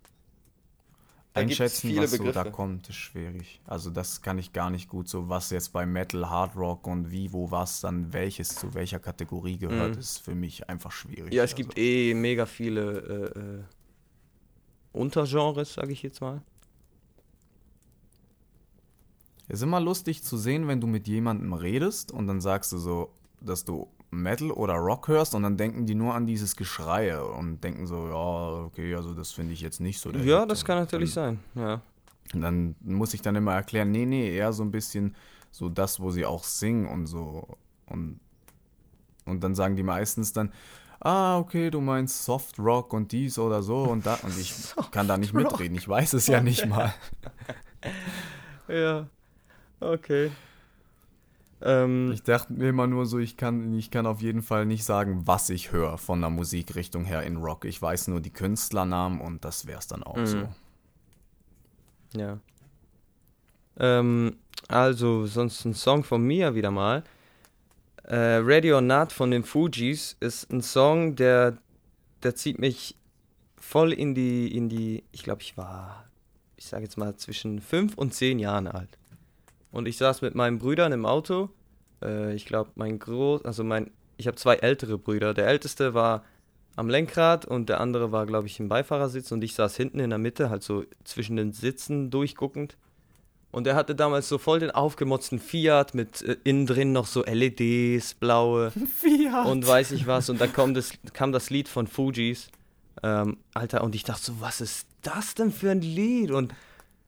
Einschätzen, was so da kommt, ist schwierig. Also das kann ich gar nicht gut so, was jetzt bei Metal, Hard Rock und wie, wo, was dann welches zu welcher Kategorie gehört, Mhm. ist für mich einfach schwierig. Ja, es Also, gibt eh mega viele äh, äh, Untergenres, sage ich jetzt mal. Es ist immer lustig zu sehen, wenn du mit jemandem redest und dann sagst du so, dass du Metal oder Rock hörst und dann denken die nur an dieses Geschreie und denken so, ja, okay, also das finde ich jetzt nicht so. der Ja, Hit. das kann natürlich sein. Ja. Und dann muss ich dann immer erklären, nee, nee, eher so ein bisschen so das, wo sie auch singen und so. Und, und dann sagen die meistens dann, ah, okay, du meinst Soft Rock und dies oder so und da. Und ich kann da nicht mitreden. Ich weiß es ja nicht mal. ja, okay. Ähm, ich dachte mir immer nur so, ich kann, ich kann auf jeden Fall nicht sagen, was ich höre von der Musikrichtung her in Rock. Ich weiß nur die Künstlernamen und das wäre es dann auch mhm. so. Ja. Ähm, also, sonst ein Song von mir wieder mal. Äh, Ready or Not von den Fujis ist ein Song, der, der zieht mich voll in die, in die, ich glaube, ich war, ich sage jetzt mal, zwischen fünf und zehn Jahren alt. Und ich saß mit meinen Brüdern im Auto. Äh, ich glaube, mein Groß, also mein, ich habe zwei ältere Brüder. Der älteste war am Lenkrad und der andere war, glaube ich, im Beifahrersitz und ich saß hinten in der Mitte, halt so zwischen den Sitzen durchguckend. Und er hatte damals so voll den aufgemotzten Fiat mit äh, innen drin noch so LEDs, blaue Fiat. und weiß ich was. Und dann kam das, kam das Lied von Fujis. Ähm, Alter, und ich dachte so, was ist das denn für ein Lied? Und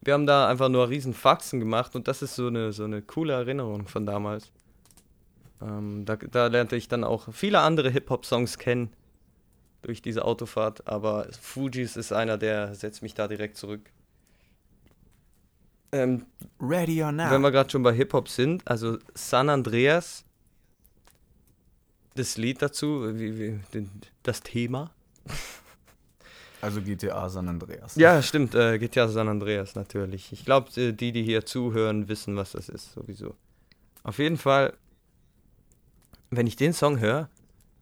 wir haben da einfach nur riesen Faxen gemacht und das ist so eine, so eine coole Erinnerung von damals. Ähm, da, da lernte ich dann auch viele andere Hip-Hop-Songs kennen durch diese Autofahrt, aber Fujis ist einer, der setzt mich da direkt zurück. Ähm, Ready or not. Wenn wir gerade schon bei Hip-Hop sind, also San Andreas, das Lied dazu, wie, wie, das Thema. Also GTA San Andreas. Ja, stimmt, äh, GTA San Andreas natürlich. Ich glaube, äh, die, die hier zuhören, wissen, was das ist, sowieso. Auf jeden Fall, wenn ich den Song höre,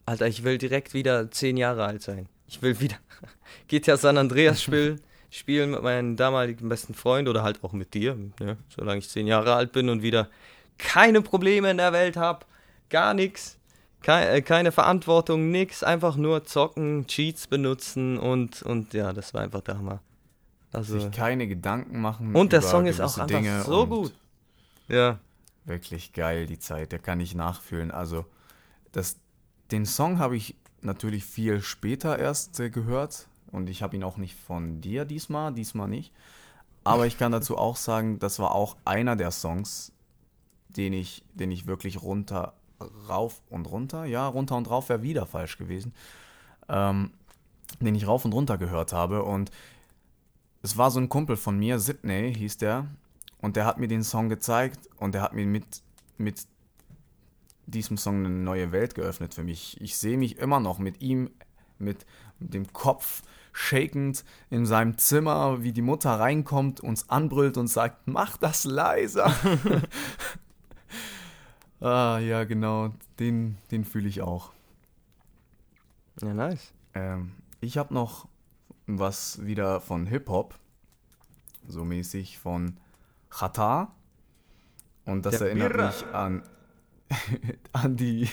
Alter, ich will direkt wieder zehn Jahre alt sein. Ich will wieder GTA San Andreas spielen spielen mit meinem damaligen besten Freund oder halt auch mit dir, ne, solange ich zehn Jahre alt bin und wieder keine Probleme in der Welt habe, gar nichts, keine, äh, keine Verantwortung, nichts, einfach nur zocken, Cheats benutzen und, und ja, das war einfach der Hammer. Also, Sich keine Gedanken machen. Und der Song ist auch Dinge einfach so gut. Ja. Wirklich geil, die Zeit, der kann ich nachfühlen. Also, das, den Song habe ich natürlich viel später erst äh, gehört, und ich habe ihn auch nicht von dir diesmal, diesmal nicht. Aber ich kann dazu auch sagen, das war auch einer der Songs, den ich, den ich wirklich runter, rauf und runter, ja, runter und rauf wäre wieder falsch gewesen, ähm, den ich rauf und runter gehört habe. Und es war so ein Kumpel von mir, Sidney hieß der, und der hat mir den Song gezeigt und der hat mir mit, mit diesem Song eine neue Welt geöffnet für mich. Ich sehe mich immer noch mit ihm, mit dem Kopf shakend in seinem Zimmer, wie die Mutter reinkommt, uns anbrüllt und sagt, mach das leiser. ah, ja, genau, den, den fühle ich auch. Ja, nice. Ähm, ich habe noch was wieder von Hip-Hop, so mäßig von Chata. Und das Der erinnert Birra. mich an, an die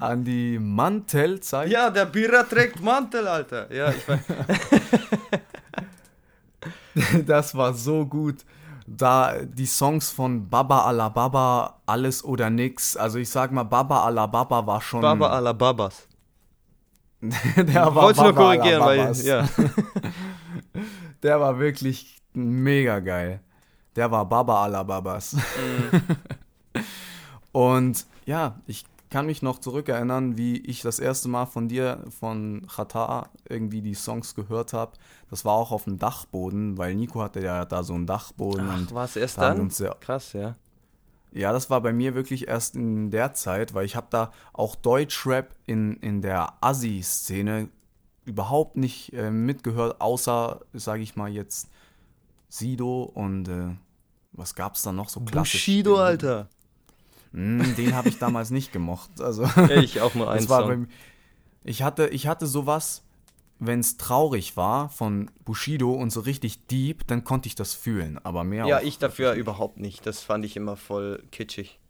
an die Mantelzeit. Ja, der Birra trägt Mantel, Alter. Ja, ich weiß. das war so gut. Da die Songs von Baba Ala Baba, Alles oder Nix. Also ich sag mal, Baba Ala Baba war schon. Baba Ala Babas. der war Wollt's nur korrigieren, weil. Ja. der war wirklich mega geil. Der war Baba Ala Babas. Mhm. Und ja, ich kann mich noch zurückerinnern, wie ich das erste Mal von dir, von Chata, irgendwie die Songs gehört habe. Das war auch auf dem Dachboden, weil Nico hatte ja da so einen Dachboden. Ach, war es erst dann? Ja, Krass, ja. Ja, das war bei mir wirklich erst in der Zeit, weil ich habe da auch Deutschrap in, in der Assi-Szene überhaupt nicht äh, mitgehört, außer, sage ich mal jetzt, Sido und äh, was gab's da noch so klassisch? Bushido, Alter. Mm, den habe ich damals nicht gemocht. Also, ich auch nur. Bei, ich, hatte, ich hatte sowas, wenn es traurig war von Bushido und so richtig deep, dann konnte ich das fühlen, aber mehr Ja, ich dafür überhaupt nicht. Das fand ich immer voll kitschig.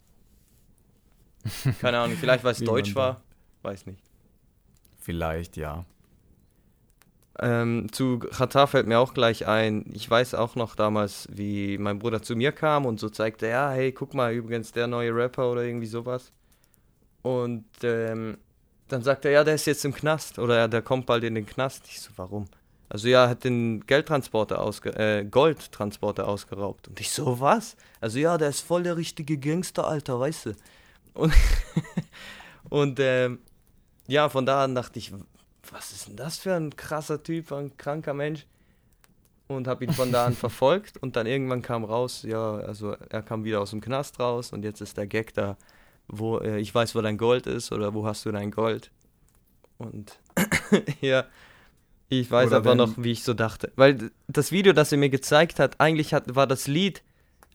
Keine Ahnung, vielleicht weil es Deutsch war, weiß nicht. Vielleicht, ja. Ähm, zu Katar fällt mir auch gleich ein, ich weiß auch noch damals, wie mein Bruder zu mir kam und so zeigte, ja, hey, guck mal, übrigens der neue Rapper oder irgendwie sowas. Und ähm, dann sagt er, ja, der ist jetzt im Knast oder ja, der kommt bald in den Knast. Ich so, warum? Also ja, hat den Geldtransporter ausge äh, Goldtransporter ausgeraubt. Und ich so, was? Also ja, der ist voll der richtige Gangster, Alter, weißt du? Und, und ähm, ja, von da an dachte ich, was ist denn das für ein krasser Typ, ein kranker Mensch? Und habe ihn von da an verfolgt und dann irgendwann kam raus, ja, also er kam wieder aus dem Knast raus und jetzt ist der Gag da, wo äh, ich weiß, wo dein Gold ist oder wo hast du dein Gold? Und ja, ich weiß Oder einfach wenn- noch, wie ich so dachte. Weil das Video, das er mir gezeigt hat, eigentlich hat, war das Lied,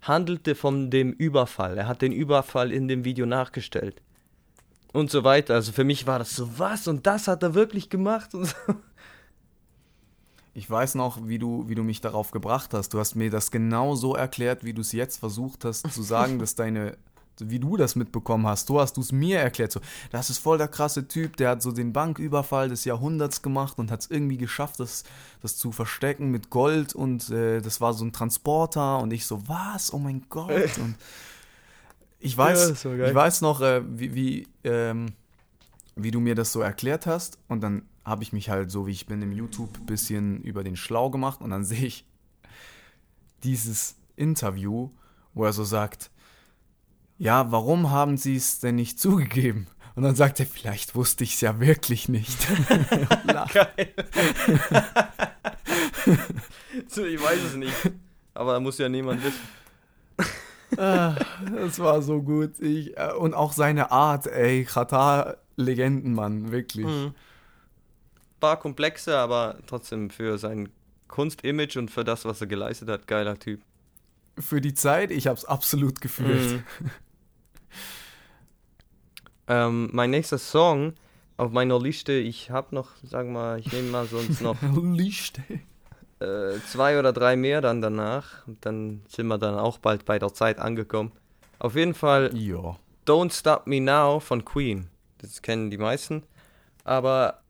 handelte von dem Überfall. Er hat den Überfall in dem Video nachgestellt. Und so weiter. Also für mich war das so, was? Und das hat er wirklich gemacht? Und so. Ich weiß noch, wie du, wie du mich darauf gebracht hast. Du hast mir das genau so erklärt, wie du es jetzt versucht hast zu sagen, dass deine, wie du das mitbekommen hast. So hast du es mir erklärt. So, das ist voll der krasse Typ, der hat so den Banküberfall des Jahrhunderts gemacht und hat es irgendwie geschafft, das, das zu verstecken mit Gold und äh, das war so ein Transporter und ich so, was? Oh mein Gott. Und ich Ja, weiß, geil. ich weiß noch, äh, wie, wie, ähm, wie du mir das so erklärt hast und dann habe ich mich halt so wie ich bin im YouTube ein bisschen über den schlau gemacht und dann sehe ich dieses Interview, wo er so sagt, ja, warum haben sie es denn nicht zugegeben? Und dann sagt er, vielleicht wusste ich es ja wirklich nicht. Geil. so, ich weiß es nicht. Aber da muss ja niemand wissen. Ah, das war so gut. Ich, äh, und auch seine Art, ey, Katar Legendenmann, wirklich. Mhm. War komplexer, aber trotzdem für sein Kunstimage und für das, was er geleistet hat, geiler Typ. Für die Zeit, ich hab's absolut gefühlt. Mhm. ähm, mein nächster Song auf meiner Liste, ich habe noch, sagen wir mal, ich nehme mal sonst noch Licht. Äh, zwei oder drei mehr dann danach. Und dann sind wir dann auch bald bei der Zeit angekommen. Auf jeden Fall Ja. Don't Stop Me Now von Queen. Das kennen die meisten. Aber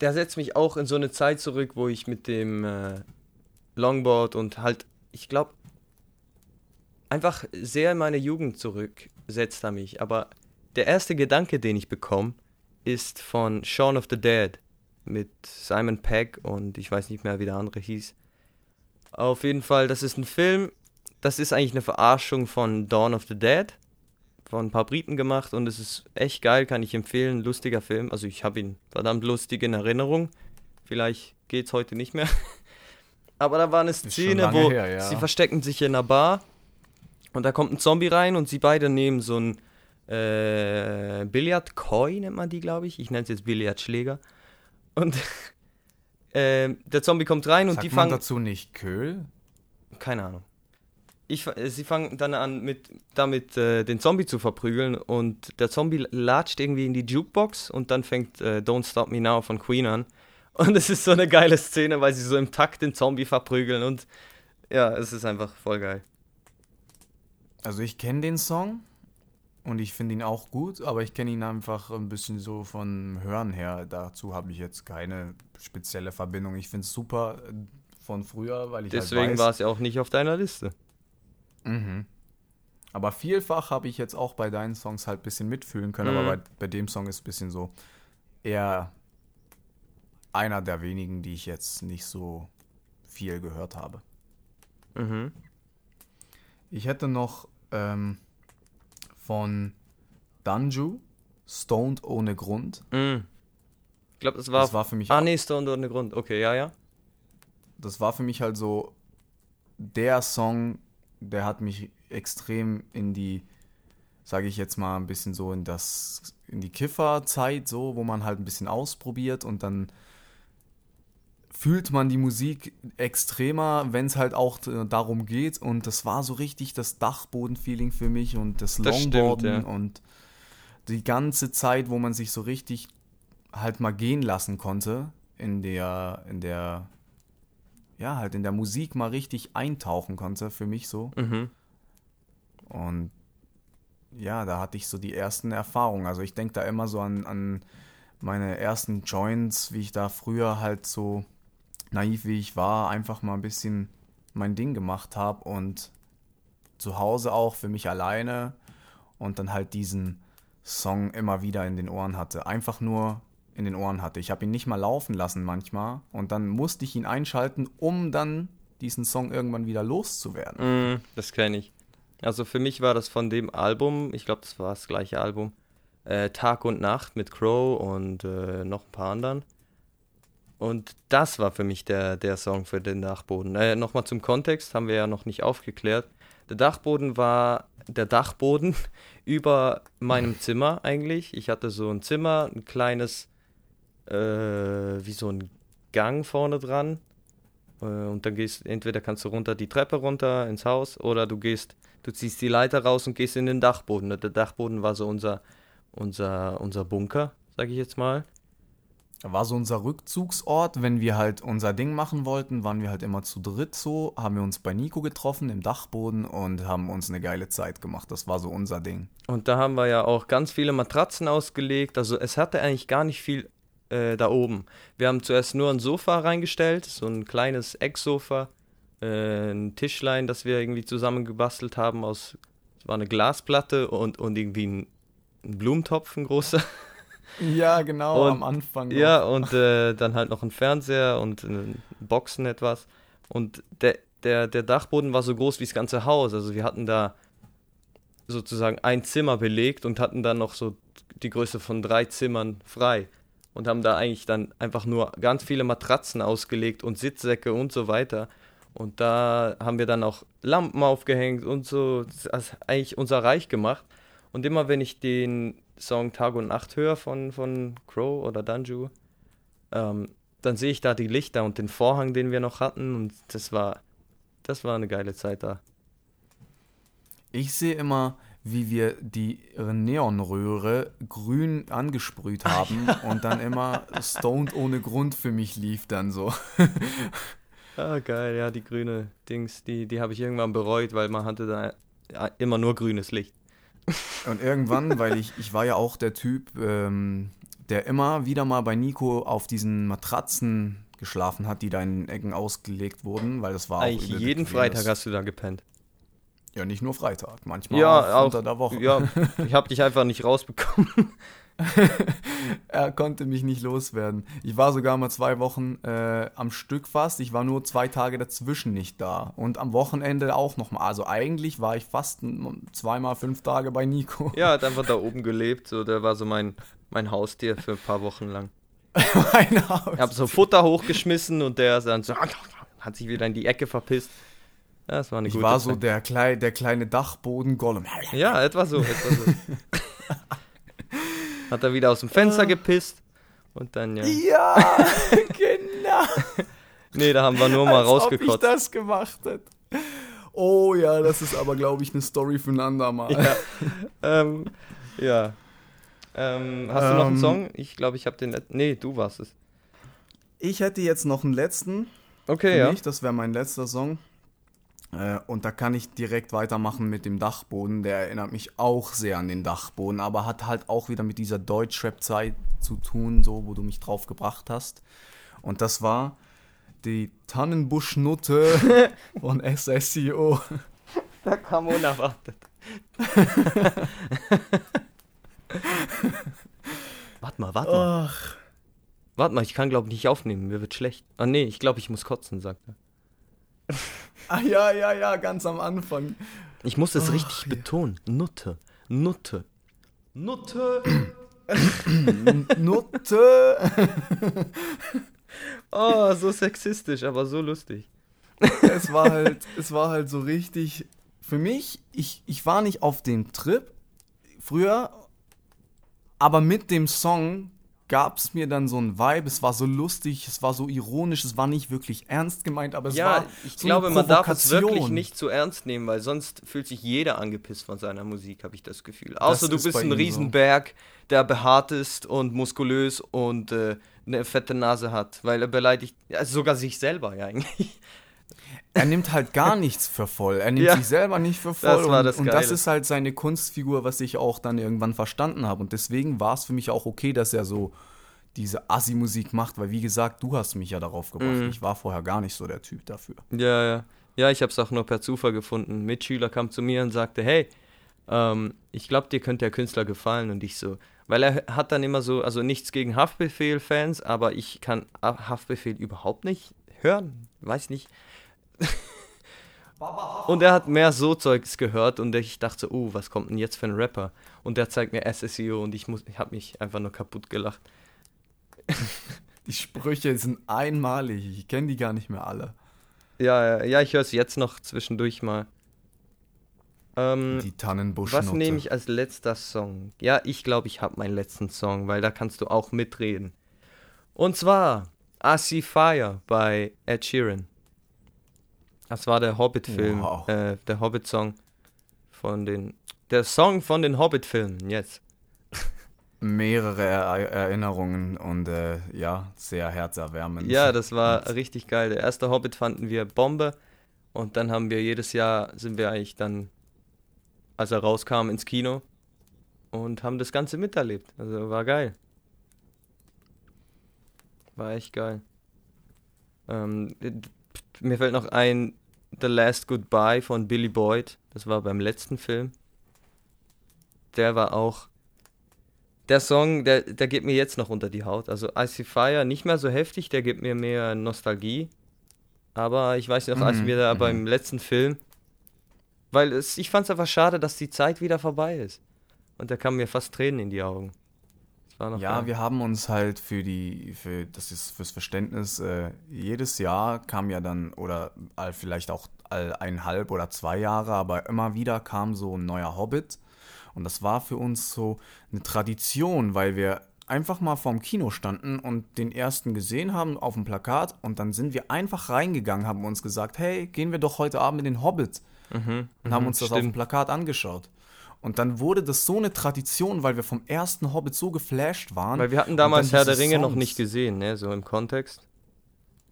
der setzt mich auch in so eine Zeit zurück, wo ich mit dem äh, Longboard und halt, ich glaube, einfach sehr in meine Jugend zurücksetzt er mich. Aber der erste Gedanke, den ich bekomme, ist von Shaun of the Dead mit Simon Pegg und ich weiß nicht mehr, wie der andere hieß. Auf jeden Fall, das ist ein Film, das ist eigentlich eine Verarschung von Dawn of the Dead von ein paar Briten gemacht und es ist echt geil, kann ich empfehlen. Lustiger Film. Also ich habe ihn verdammt lustig in Erinnerung. Vielleicht geht's heute nicht mehr. Aber da war eine Szene, wo her, ja. sie verstecken sich in einer Bar und da kommt ein Zombie rein und sie beide nehmen so ein äh, Billardkoi, nennt man die, glaube ich. Ich nenne es jetzt Billardschläger. Und ähm, der Zombie kommt rein und Sagt die man fangen. dazu nicht Köhl? Keine Ahnung. Ich, äh, sie fangen dann an, mit, damit äh, den Zombie zu verprügeln und der Zombie latscht irgendwie in die Jukebox und dann fängt äh, Don't Stop Me Now von Queen an. Und es ist so eine geile Szene, weil sie so im Takt den Zombie verprügeln und ja, es ist einfach voll geil. Also ich kenne den Song und ich finde ihn auch gut, aber ich kenne ihn einfach ein bisschen so von Hören her. Dazu habe ich jetzt keine spezielle Verbindung. Ich finde es super äh, von früher, weil ich Deswegen halt war es ja auch nicht auf deiner Liste. Mhm. Aber vielfach habe ich jetzt auch bei deinen Songs halt ein bisschen mitfühlen können, Mhm. aber bei, bei dem Song ist es ein bisschen so eher einer der wenigen, die ich jetzt nicht so viel gehört habe. Mhm. Ich hätte noch ähm, von Danju, Stoned ohne Grund. Mhm. Ich glaube, das war. Das war für mich ah, nee, Stone ohne Grund. Okay, ja, ja. das war für mich halt so der Song, der hat mich extrem in die, sage ich jetzt mal, ein bisschen so in das, in die Kifferzeit, so, wo man halt ein bisschen ausprobiert und dann fühlt man die Musik extremer, wenn es halt auch äh, darum geht und das war so richtig das Dachboden-Feeling für mich und das Das stimmt, Longboarden ja. und die ganze Zeit, wo man sich so richtig halt mal gehen lassen konnte in der, in der ja, halt in der Musik mal richtig eintauchen konnte, für mich so. Mhm. Und ja, da hatte ich so die ersten Erfahrungen. Also ich denke da immer so an, an meine ersten Joints, wie ich da früher halt so naiv wie ich war, einfach mal ein bisschen mein Ding gemacht habe und zu Hause auch für mich alleine und dann halt diesen Song immer wieder in den Ohren hatte. Einfach nur in den Ohren hatte. Ich habe ihn nicht mal laufen lassen manchmal und dann musste ich ihn einschalten, um dann diesen Song irgendwann wieder loszuwerden. Mm, das kenne ich. Also für mich war das von dem Album, ich glaube, das war das gleiche Album, äh, Tag und Nacht mit Crow und äh, noch ein paar anderen. Und das war für mich der, der Song für den Dachboden. Äh, Nochmal zum Kontext, haben wir ja noch nicht aufgeklärt. Der Dachboden war der Dachboden über meinem Zimmer eigentlich. Ich hatte so ein Zimmer, ein kleines, äh, wie so ein Gang vorne dran. Äh, und dann gehst, entweder kannst du runter die Treppe runter ins Haus oder du gehst, du ziehst die Leiter raus und gehst in den Dachboden. Der Dachboden war so unser, unser, unser Bunker, sag ich jetzt mal. War so unser Rückzugsort, wenn wir halt unser Ding machen wollten, waren wir halt immer zu dritt so, haben wir uns bei Nico getroffen im Dachboden und haben uns eine geile Zeit gemacht. Das war so unser Ding. Und da haben wir ja auch ganz viele Matratzen ausgelegt. Also es hatte eigentlich gar nicht viel äh, da oben. Wir haben zuerst nur ein Sofa reingestellt, so ein kleines Ecksofa, äh, ein Tischlein, das wir irgendwie zusammengebastelt haben aus, war eine Glasplatte und, und irgendwie ein, ein Blumentopf, ein großer. Ja, genau, Und- am Anfang. noch. Ja, und äh, dann halt noch ein Fernseher und äh, Boxen etwas. Und der, der, der Dachboden war so groß wie das ganze Haus. Also wir hatten da sozusagen ein Zimmer belegt und hatten dann noch so die Größe von drei Zimmern frei. Und haben da eigentlich dann einfach nur ganz viele Matratzen ausgelegt und Sitzsäcke und so weiter. Und da haben wir dann auch Lampen aufgehängt und so. Das ist eigentlich unser Reich gemacht. Und immer wenn ich den Song Tag und Nacht höre von, von Crow oder Danju, ähm, dann sehe ich da die Lichter und den Vorhang, den wir noch hatten. Und das war, das war eine geile Zeit da. Ich sehe immer, wie wir die Neonröhre grün angesprüht haben und dann immer Stoned ohne Grund für mich lief dann so. Ah, geil, ja, die grüne Dings, die, die habe ich irgendwann bereut, weil man hatte da immer nur grünes Licht. Und irgendwann, weil ich, ich war ja auch der Typ, ähm, der immer wieder mal bei Nico auf diesen Matratzen geschlafen hat, die da in den Ecken ausgelegt wurden, weil das war Eigentlich jeden. Freitag hast du da gepennt. Ja, nicht nur Freitag, manchmal Ja, auch. unter der Woche. Ja, ich habe dich einfach nicht rausbekommen. Er konnte mich nicht loswerden. Ich war sogar mal zwei Wochen äh, am Stück fast. Ich war nur zwei Tage dazwischen nicht da. Und am Wochenende auch nochmal. Also eigentlich war ich fast zweimal fünf Tage bei Nico. Ja, hat einfach da oben gelebt. So, der war so mein, mein Haustier für ein paar Wochen lang. Mein Haus. Ich habe so Futter hochgeschmissen und der dann so, hat sich wieder in die Ecke verpisst. Ja, das war eine Ich gute war so der, klei der kleine Dachboden-Golem. Ja, etwa so, etwa so. Hat er wieder aus dem Fenster gepisst und dann ja. Ja, genau. Nee, da haben wir nur mal Als ob ich rausgekotzt. das gemacht hätte. Oh ja, das ist aber, glaube ich, eine Story für ein andermal. Ja. ähm, ja. Ähm, hast du noch einen Ähm. Song? Ich glaube, ich habe den. Nee, du warst es. Ich hätte jetzt noch einen letzten. Okay, für ja. mich. Das wäre mein letzter Song. Äh, und da kann ich direkt weitermachen mit dem Dachboden. Der erinnert mich auch sehr an den Dachboden, aber hat halt auch wieder mit dieser Deutschrap-Zeit zu tun, so wo du mich drauf gebracht hast. Und das war die Tannenbuschnutte von SSIO. Da kam unerwartet. warte mal, warte mal. Ach. Warte mal, ich kann glaube nicht aufnehmen, mir wird schlecht. Ah nee, ich glaube, ich muss kotzen, sagt er. Ah, ja, ja, ja, ganz am Anfang. Ich muss es Ach, richtig ja. betonen. Nutte. Nutte. Nutte. Nutte. Oh, so sexistisch, aber so lustig. es war halt, es war halt so richtig. Für mich, ich, ich war nicht auf dem Trip früher, aber mit dem Song gab es mir dann so ein Vibe. Es war so lustig, es war so ironisch, es war nicht wirklich ernst gemeint, aber es ja, war ich so glaube, man darf es wirklich nicht zu ernst nehmen, weil sonst fühlt sich jeder angepisst von seiner Musik, habe ich das Gefühl. Außer du ist bist ein ihm so. Riesenberg, der behaart ist und muskulös und äh, eine fette Nase hat, weil er beleidigt, ja, sogar sich selber ja eigentlich. Er nimmt halt gar nichts für voll. Er nimmt Ja, sich selber nicht für voll. das war und, das und das Geile. ist halt seine Kunstfigur, was ich auch dann irgendwann verstanden habe. Und deswegen war es für mich auch okay, dass er so diese Assi-Musik macht, weil wie gesagt, du hast mich ja darauf gebracht. Mhm. Ich war vorher gar nicht so der Typ dafür. Ja, ja. Ja, ich habe es auch nur per Zufall gefunden. Ein Mitschüler kam zu mir und sagte, hey, ähm, ich glaube, dir könnte der Künstler gefallen. Und ich so, weil er hat dann immer so, also nichts gegen Haftbefehl-Fans, aber ich kann Haftbefehl überhaupt nicht hören. Weiß nicht. Und er hat mehr so Zeugs gehört und ich dachte, oh, was kommt denn jetzt für ein Rapper? Und der zeigt mir SSEO und ich muss, ich habe mich einfach nur kaputt gelacht. Die Sprüche sind einmalig, ich kenne die gar nicht mehr alle. Ja, ja, ja ich höre es jetzt noch zwischendurch mal. Ähm, Die Tannenbusch. was nehme ich als letzter Song? Ja, ich glaube, ich habe meinen letzten Song, weil da kannst du auch mitreden. Und zwar I See Fire bei Ed Sheeran. Das war der Hobbit-Film, Wow. äh, der Hobbit-Song von den, der Song von den Hobbit-Filmen, jetzt. Mehrere er Erinnerungen und äh, ja, sehr herzerwärmend. Ja, das war richtig geil. Der erste Hobbit fanden wir Bombe und dann haben wir jedes Jahr, sind wir eigentlich dann, als er rauskam, ins Kino und haben das Ganze miterlebt. Also war geil. War echt geil. Ähm, mir fällt noch ein The Last Goodbye von Billy Boyd. Das war beim letzten Film. Der war auch. Der Song, der, der geht mir jetzt noch unter die Haut. Also Icy Fire nicht mehr so heftig, der gibt mir mehr Nostalgie. Aber ich weiß noch, als Mhm, wir da mhm. beim letzten Film. Weil es, ich fand es einfach schade, dass die Zeit wieder vorbei ist. Und da kamen mir fast Tränen in die Augen. Ja, geil. wir haben uns halt für die, für das ist fürs Verständnis, äh, jedes Jahr kam ja dann, oder all, vielleicht auch all eineinhalb oder zwei Jahre, aber immer wieder kam so ein neuer Hobbit. Und das war für uns so eine Tradition, weil wir einfach mal vorm Kino standen und den ersten gesehen haben auf dem Plakat und dann sind wir einfach reingegangen, haben uns gesagt, hey, gehen wir doch heute Abend in den Hobbit Mhm, und haben mhm, uns das auf dem. Plakat angeschaut. Und dann wurde das so eine Tradition, weil wir vom ersten Hobbit so geflasht waren. Weil wir hatten damals Herr der Ringe noch nicht gesehen, ne? So im Kontext.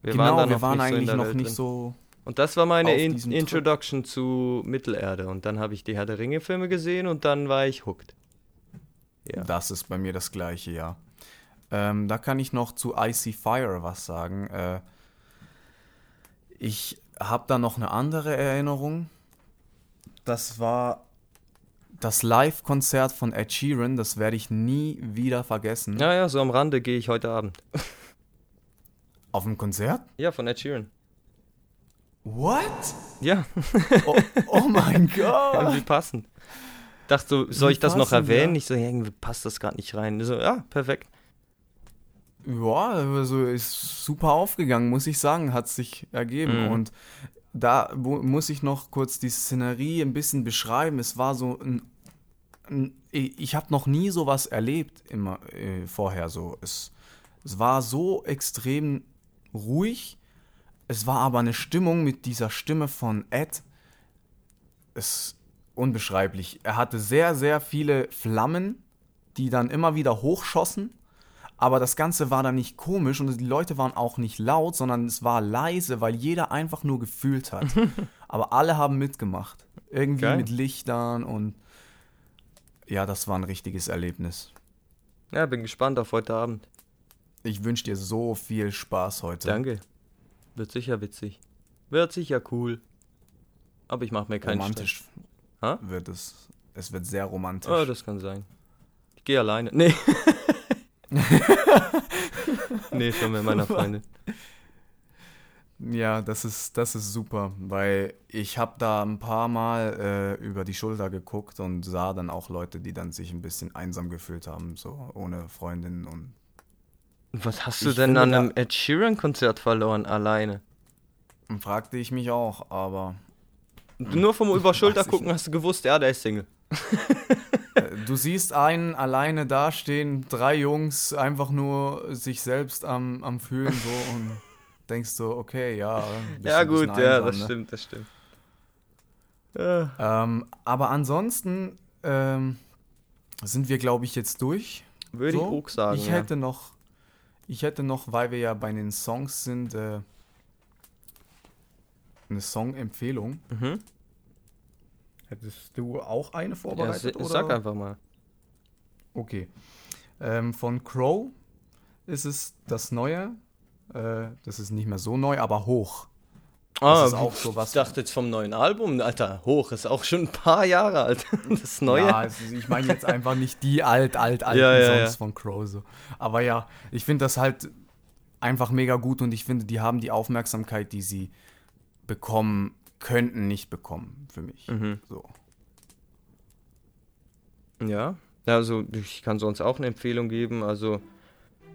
Wir genau, da wir waren so eigentlich der noch Welt nicht drin. so. Und das war meine in diesem Trip. Introduction zu Mittelerde. Und dann habe ich die Herr der Ringe-Filme gesehen und dann war ich hooked. Ja. Das ist bei mir das gleiche, ja. Ähm, da kann ich noch zu Icy Fire was sagen. Äh, ich habe da noch eine andere Erinnerung. Das war das Live-Konzert von Ed Sheeran. Das werde ich nie wieder vergessen. Ja, ja, so am Rande gehe ich heute Abend. Auf dem Konzert? Ja, von Ed Sheeran. What? Ja, Oh, oh mein irgendwie Gott. passend. Dachte so, soll Wie ich das noch erwähnen? ja. Ich so, ja, irgendwie passt das gerade nicht rein. So, ja, perfekt. Ja, also ist super aufgegangen, muss ich sagen, hat sich ergeben. Mhm. Und da muss ich noch kurz die Szenerie ein bisschen beschreiben. Es war so ein. ein ich habe noch nie sowas erlebt immer äh, vorher so. Es, es war so extrem ruhig. Es war aber eine Stimmung mit dieser Stimme von Ed. Es unbeschreiblich. Er hatte sehr, sehr viele Flammen, die dann immer wieder hochschossen. Aber das Ganze war dann nicht komisch und die Leute waren auch nicht laut, sondern es war leise, weil jeder einfach nur gefühlt hat. Aber alle haben mitgemacht. Irgendwie Geil. mit Lichtern und ja, das war ein richtiges Erlebnis. Ja, bin gespannt auf heute Abend. Ich wünsche dir so viel Spaß heute. Danke. Wird sicher witzig. Wird sicher cool. Aber ich mache mir keinen romantisch Ha? wird es. Es wird sehr romantisch. Stress. Oh, das kann sein. Ich gehe alleine. Nee. nee, schon mit meiner Freundin. Ja, das ist, das ist super, weil ich habe da ein paar Mal äh, über die Schulter geguckt und sah dann auch Leute, die dann sich ein bisschen einsam gefühlt haben, so ohne Freundin und Was hast du denn an einem Ed Sheeran-Konzert verloren, alleine? fragte ich mich auch, aber Nur vom über Schulter Weiß ich gucken hast du gewusst, ja, der ist Single. du siehst einen alleine dastehen, drei Jungs einfach nur sich selbst am, am Fühlen so und denkst so, okay, ja. Ja, gut, ja, einsam, das ne? stimmt, das stimmt. Ja. Ähm, aber ansonsten ähm, sind wir, glaube ich, jetzt durch. Würde So, ich auch sagen. Ich ja. hätte noch, ich hätte noch, weil wir ja bei den Songs sind, äh, eine Song-Empfehlung. Mhm. Hättest du auch eine Ja, vorbereitet? s- oder? sag einfach mal. Okay. Ähm, von Crow ist es das Neue. Äh, das ist nicht mehr so neu, aber hoch. Ah, Ich dachte jetzt vom neuen Album, Alter, hoch, ist auch schon ein paar Jahre alt. Das neue. Ja, also ich meine jetzt einfach nicht die alt, alt, alten Ja, ja, Songs ja. von Crow. So. Aber ja, ich finde das halt einfach mega gut und ich finde, die haben die Aufmerksamkeit, die sie bekommen, könnten nicht bekommen für mich. Mhm. So. Ja, also ich kann sonst auch eine Empfehlung geben. Also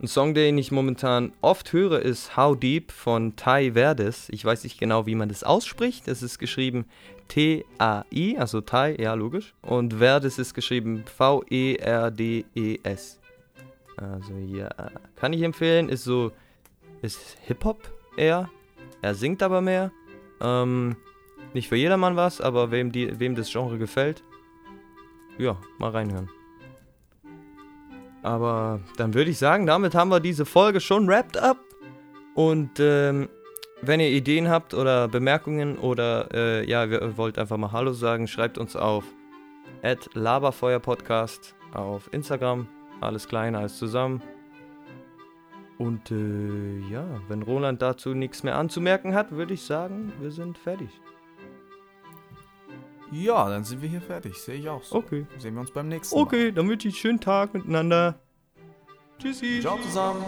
ein Song, den ich momentan oft höre, ist How Deep von Ty Verdes. Ich weiß nicht genau, wie man das ausspricht. Es ist geschrieben T-A-I, also Ty, ja logisch. Und Verdes ist geschrieben V-E-R-D-E-S. Also ja, kann ich empfehlen. Ist so, ist Hip-Hop eher. Er singt aber mehr. Ähm, nicht für jedermann was, aber wem, die, wem das Genre gefällt, ja, mal reinhören. Aber dann würde ich sagen, damit haben wir diese Folge schon wrapped up. Und ähm, wenn ihr Ideen habt oder Bemerkungen oder äh, ja, ihr wollt einfach mal Hallo sagen, schreibt uns auf laberfeuerpodcast auf Instagram. Alles klein, alles zusammen. Und äh, ja, wenn Roland dazu nichts mehr anzumerken hat, würde ich sagen, wir sind fertig. Ja, dann sind wir hier fertig. Sehe ich auch so. Okay. Sehen wir uns beim nächsten Mal. Okay, dann wünsche ich einen schönen Tag miteinander. Tschüssi. Ciao zusammen.